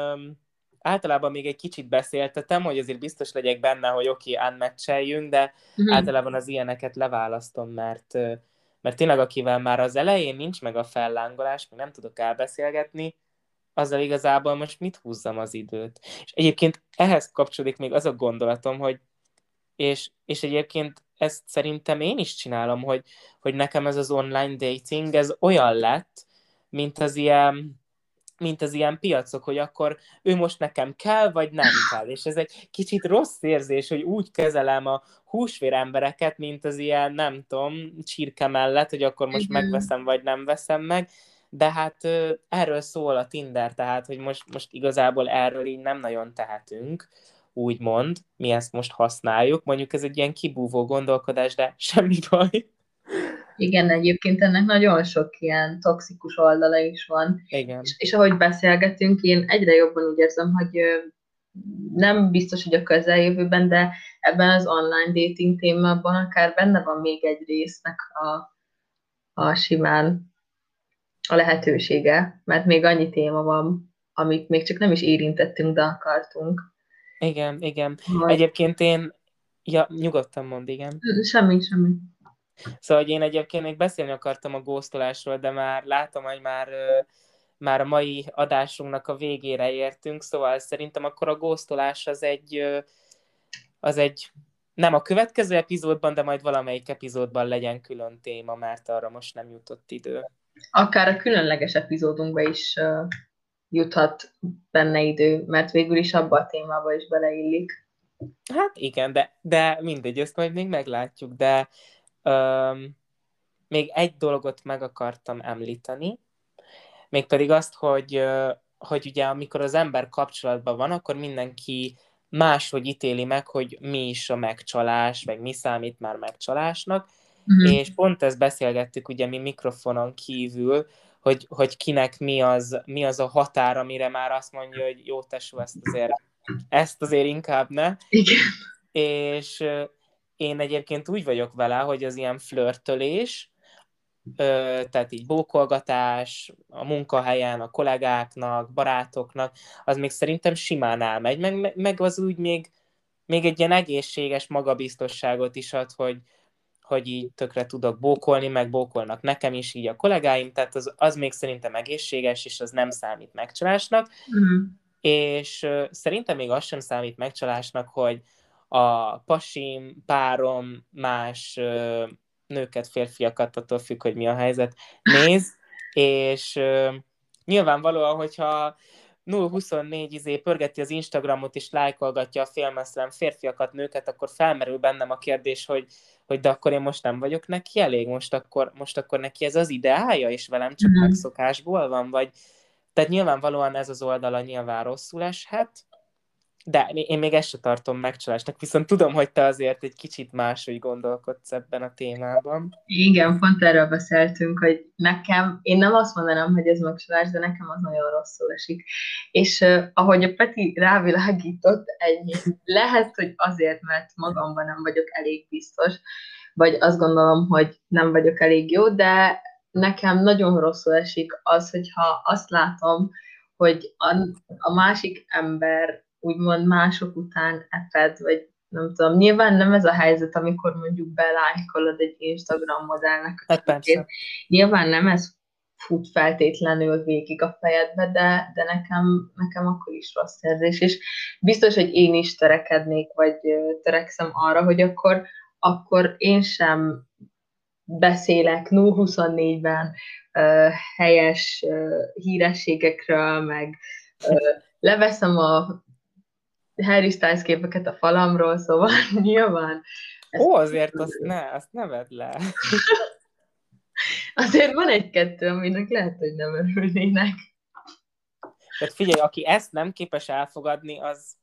általában még egy kicsit beszéltetem, hogy azért biztos legyek benne, hogy oké, okay, unmatcheljünk, de uh-huh. általában az ilyeneket leválasztom, mert, mert tényleg akivel már az elején nincs meg a fellángolás, még nem tudok elbeszélgetni, azzal igazából most mit húzzam az időt. És egyébként ehhez kapcsolódik még az a gondolatom, hogy és, és egyébként ezt szerintem én is csinálom, hogy, hogy nekem ez az online dating, ez olyan lett, mint az ilyen mint az ilyen piacok, hogy akkor ő most nekem kell, vagy nem kell. És ez egy kicsit rossz érzés, hogy úgy kezelem a húsvér embereket, mint az ilyen, nem tudom, csirke mellett, hogy akkor most Igen. megveszem, vagy nem veszem meg. De hát erről szól a Tinder, tehát, hogy most, most igazából erről így nem nagyon tehetünk úgymond, mi ezt most használjuk. Mondjuk ez egy ilyen kibúvó gondolkodás, de (laughs) semmi baj. Igen, egyébként ennek nagyon sok ilyen toxikus oldala is van. Igen. És, és ahogy beszélgetünk, én egyre jobban úgy érzem, hogy nem biztos, hogy a közeljövőben, de ebben az online dating témában akár benne van még egy résznek a, a simán a lehetősége, mert még annyi téma van, amit még csak nem is érintettünk, de akartunk. Igen, igen. Majd... Egyébként én... Ja, nyugodtan mond, igen. Semmi, semmi. Szóval hogy én egyébként még beszélni akartam a góztolásról, de már látom, hogy már, már a mai adásunknak a végére értünk, szóval szerintem akkor a góztolás az egy, az egy nem a következő epizódban, de majd valamelyik epizódban legyen külön téma, mert arra most nem jutott idő. Akár a különleges epizódunkba is uh, juthat benne idő, mert végül is abba a témába is beleillik. Hát igen, de, de mindegy, ezt majd még meglátjuk, de Um, még egy dolgot meg akartam említeni, mégpedig azt, hogy, hogy ugye amikor az ember kapcsolatban van, akkor mindenki máshogy ítéli meg, hogy mi is a megcsalás, meg mi számít már megcsalásnak, uh-huh. és pont ezt beszélgettük ugye mi mikrofonon kívül, hogy, hogy kinek mi az, mi az a határ, amire már azt mondja, hogy jó tesó, ezt azért, ezt azért inkább ne. Igen. És én egyébként úgy vagyok vele, hogy az ilyen flörtölés, tehát így bókolgatás a munkahelyen, a kollégáknak, barátoknak, az még szerintem simán elmegy, meg, meg az úgy még, még egy ilyen egészséges magabiztosságot is ad, hogy, hogy így tökre tudok bókolni, meg bókolnak nekem is így a kollégáim, tehát az, az még szerintem egészséges, és az nem számít megcsalásnak. Mm. És uh, szerintem még az sem számít megcsalásnak, hogy a pasim, párom, más ö, nőket, férfiakat, attól függ, hogy mi a helyzet, néz, és ö, nyilvánvalóan, hogyha 024 izé pörgeti az Instagramot és lájkolgatja a félmesztelen férfiakat, nőket, akkor felmerül bennem a kérdés, hogy, hogy de akkor én most nem vagyok neki elég, most akkor, most akkor neki ez az ideája, és velem csak mm-hmm. megszokásból van, vagy tehát nyilvánvalóan ez az oldala nyilván rosszul eshet, de én még ezt sem tartom megcsalásnak, viszont tudom, hogy te azért egy kicsit máshogy gondolkodsz ebben a témában. Igen, pont erről beszéltünk, hogy nekem, én nem azt mondanám, hogy ez megcsalás, de nekem az nagyon rosszul esik. És uh, ahogy a Peti rávilágított, ennyi. Lehet, hogy azért, mert magamban nem vagyok elég biztos, vagy azt gondolom, hogy nem vagyok elég jó, de nekem nagyon rosszul esik az, hogyha azt látom, hogy a, a másik ember úgymond mások után eped, vagy nem tudom, nyilván nem ez a helyzet, amikor mondjuk belájkolod egy Instagram modellnek hát Nyilván nem ez fut feltétlenül végig a fejedbe, de, de nekem, nekem akkor is rossz érzés, és biztos, hogy én is törekednék, vagy törekszem arra, hogy akkor, akkor én sem beszélek 0-24-ben uh, helyes uh, hírességekről, meg uh, leveszem a Harry Styles képeket a falamról, szóval (laughs) nyilván... Ó, azért azt ne, azt ne vedd le. (laughs) azért van egy-kettő, aminek lehet, hogy nem örülnének. Tehát figyelj, aki ezt nem képes elfogadni, az...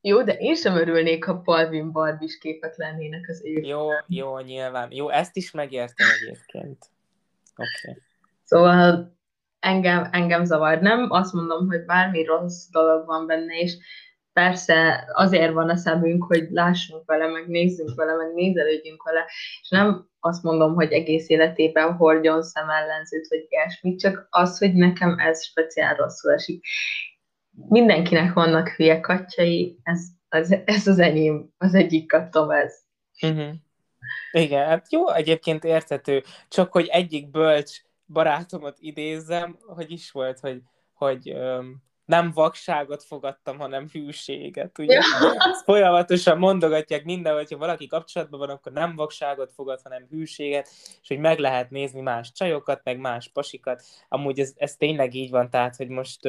Jó, de én sem örülnék, ha Palvin Barbis képek lennének az év. Jó, jó, nyilván. Jó, ezt is megértem egyébként. Oké. Okay. Szóval engem, engem zavar. Nem azt mondom, hogy bármi rossz dolog van benne, és persze azért van a szemünk, hogy lássunk vele, meg nézzünk vele, meg nézelődjünk vele, és nem azt mondom, hogy egész életében hordjon szemellenzőt, vagy ilyesmit, csak az, hogy nekem ez speciál rosszul esik. Mindenkinek vannak hülye katyai, ez, ez, ez az enyém, az egyik kattom ez. Uh-huh. Igen, hát jó, egyébként érthető, csak hogy egyik bölcs barátomat idézem, hogy is volt, hogy, hogy um, nem vakságot fogadtam, hanem hűséget, ugye? Ezt folyamatosan mondogatják minden, hogyha valaki kapcsolatban van, akkor nem vakságot fogad, hanem hűséget, és hogy meg lehet nézni más csajokat, meg más pasikat. Amúgy ez, ez tényleg így van, tehát, hogy most,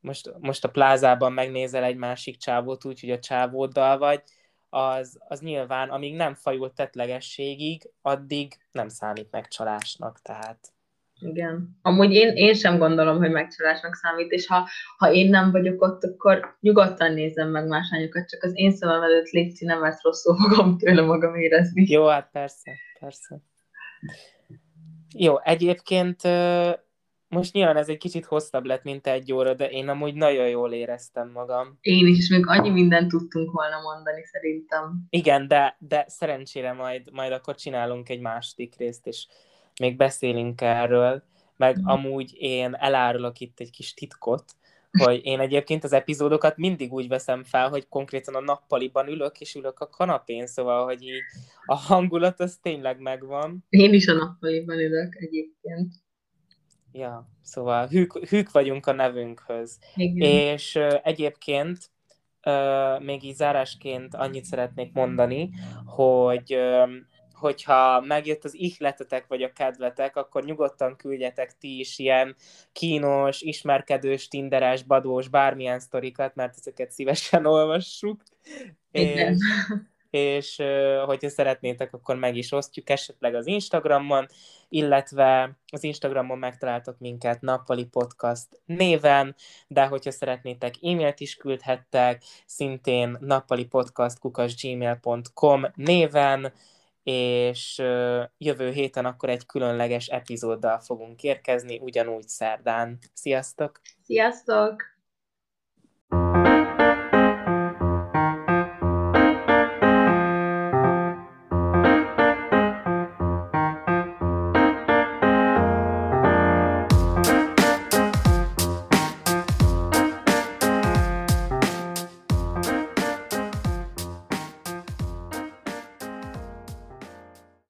most, most a plázában megnézel egy másik csávót úgy, hogy a csávóddal vagy, az, az nyilván, amíg nem fajult tetlegességig, addig nem számít megcsalásnak, tehát igen. Amúgy én, én sem gondolom, hogy megcsalásnak számít, és ha, ha én nem vagyok ott, akkor nyugodtan nézem meg más lányokat, csak az én szemem előtt létszi, nem ezt rosszul fogom tőle magam érezni. Jó, hát persze, persze. Jó, egyébként most nyilván ez egy kicsit hosszabb lett, mint egy óra, de én amúgy nagyon jól éreztem magam. Én is, még annyi mindent tudtunk volna mondani szerintem. Igen, de, de szerencsére majd, majd akkor csinálunk egy második részt, és még beszélünk erről, meg mm. amúgy én elárulok itt egy kis titkot, hogy én egyébként az epizódokat mindig úgy veszem fel, hogy konkrétan a nappaliban ülök, és ülök a kanapén, szóval, hogy így a hangulat az tényleg megvan. Én is a nappaliban ülök egyébként. Ja, szóval hűk, hűk vagyunk a nevünkhöz. Igen. És uh, egyébként uh, még így zárásként annyit szeretnék mondani, hogy uh, hogyha megjött az ihletetek vagy a kedvetek, akkor nyugodtan küldjetek ti is ilyen kínos, ismerkedős, tinderes, badós, bármilyen sztorikat, mert ezeket szívesen olvassuk. Igen. És, és hogyha szeretnétek, akkor meg is osztjuk esetleg az Instagramon, illetve az Instagramon megtaláltok minket Nappali Podcast néven, de hogyha szeretnétek e-mailt is küldhettek, szintén nappalipodcast.gmail.com néven, és jövő héten akkor egy különleges epizóddal fogunk érkezni, ugyanúgy szerdán. Sziasztok! Sziasztok!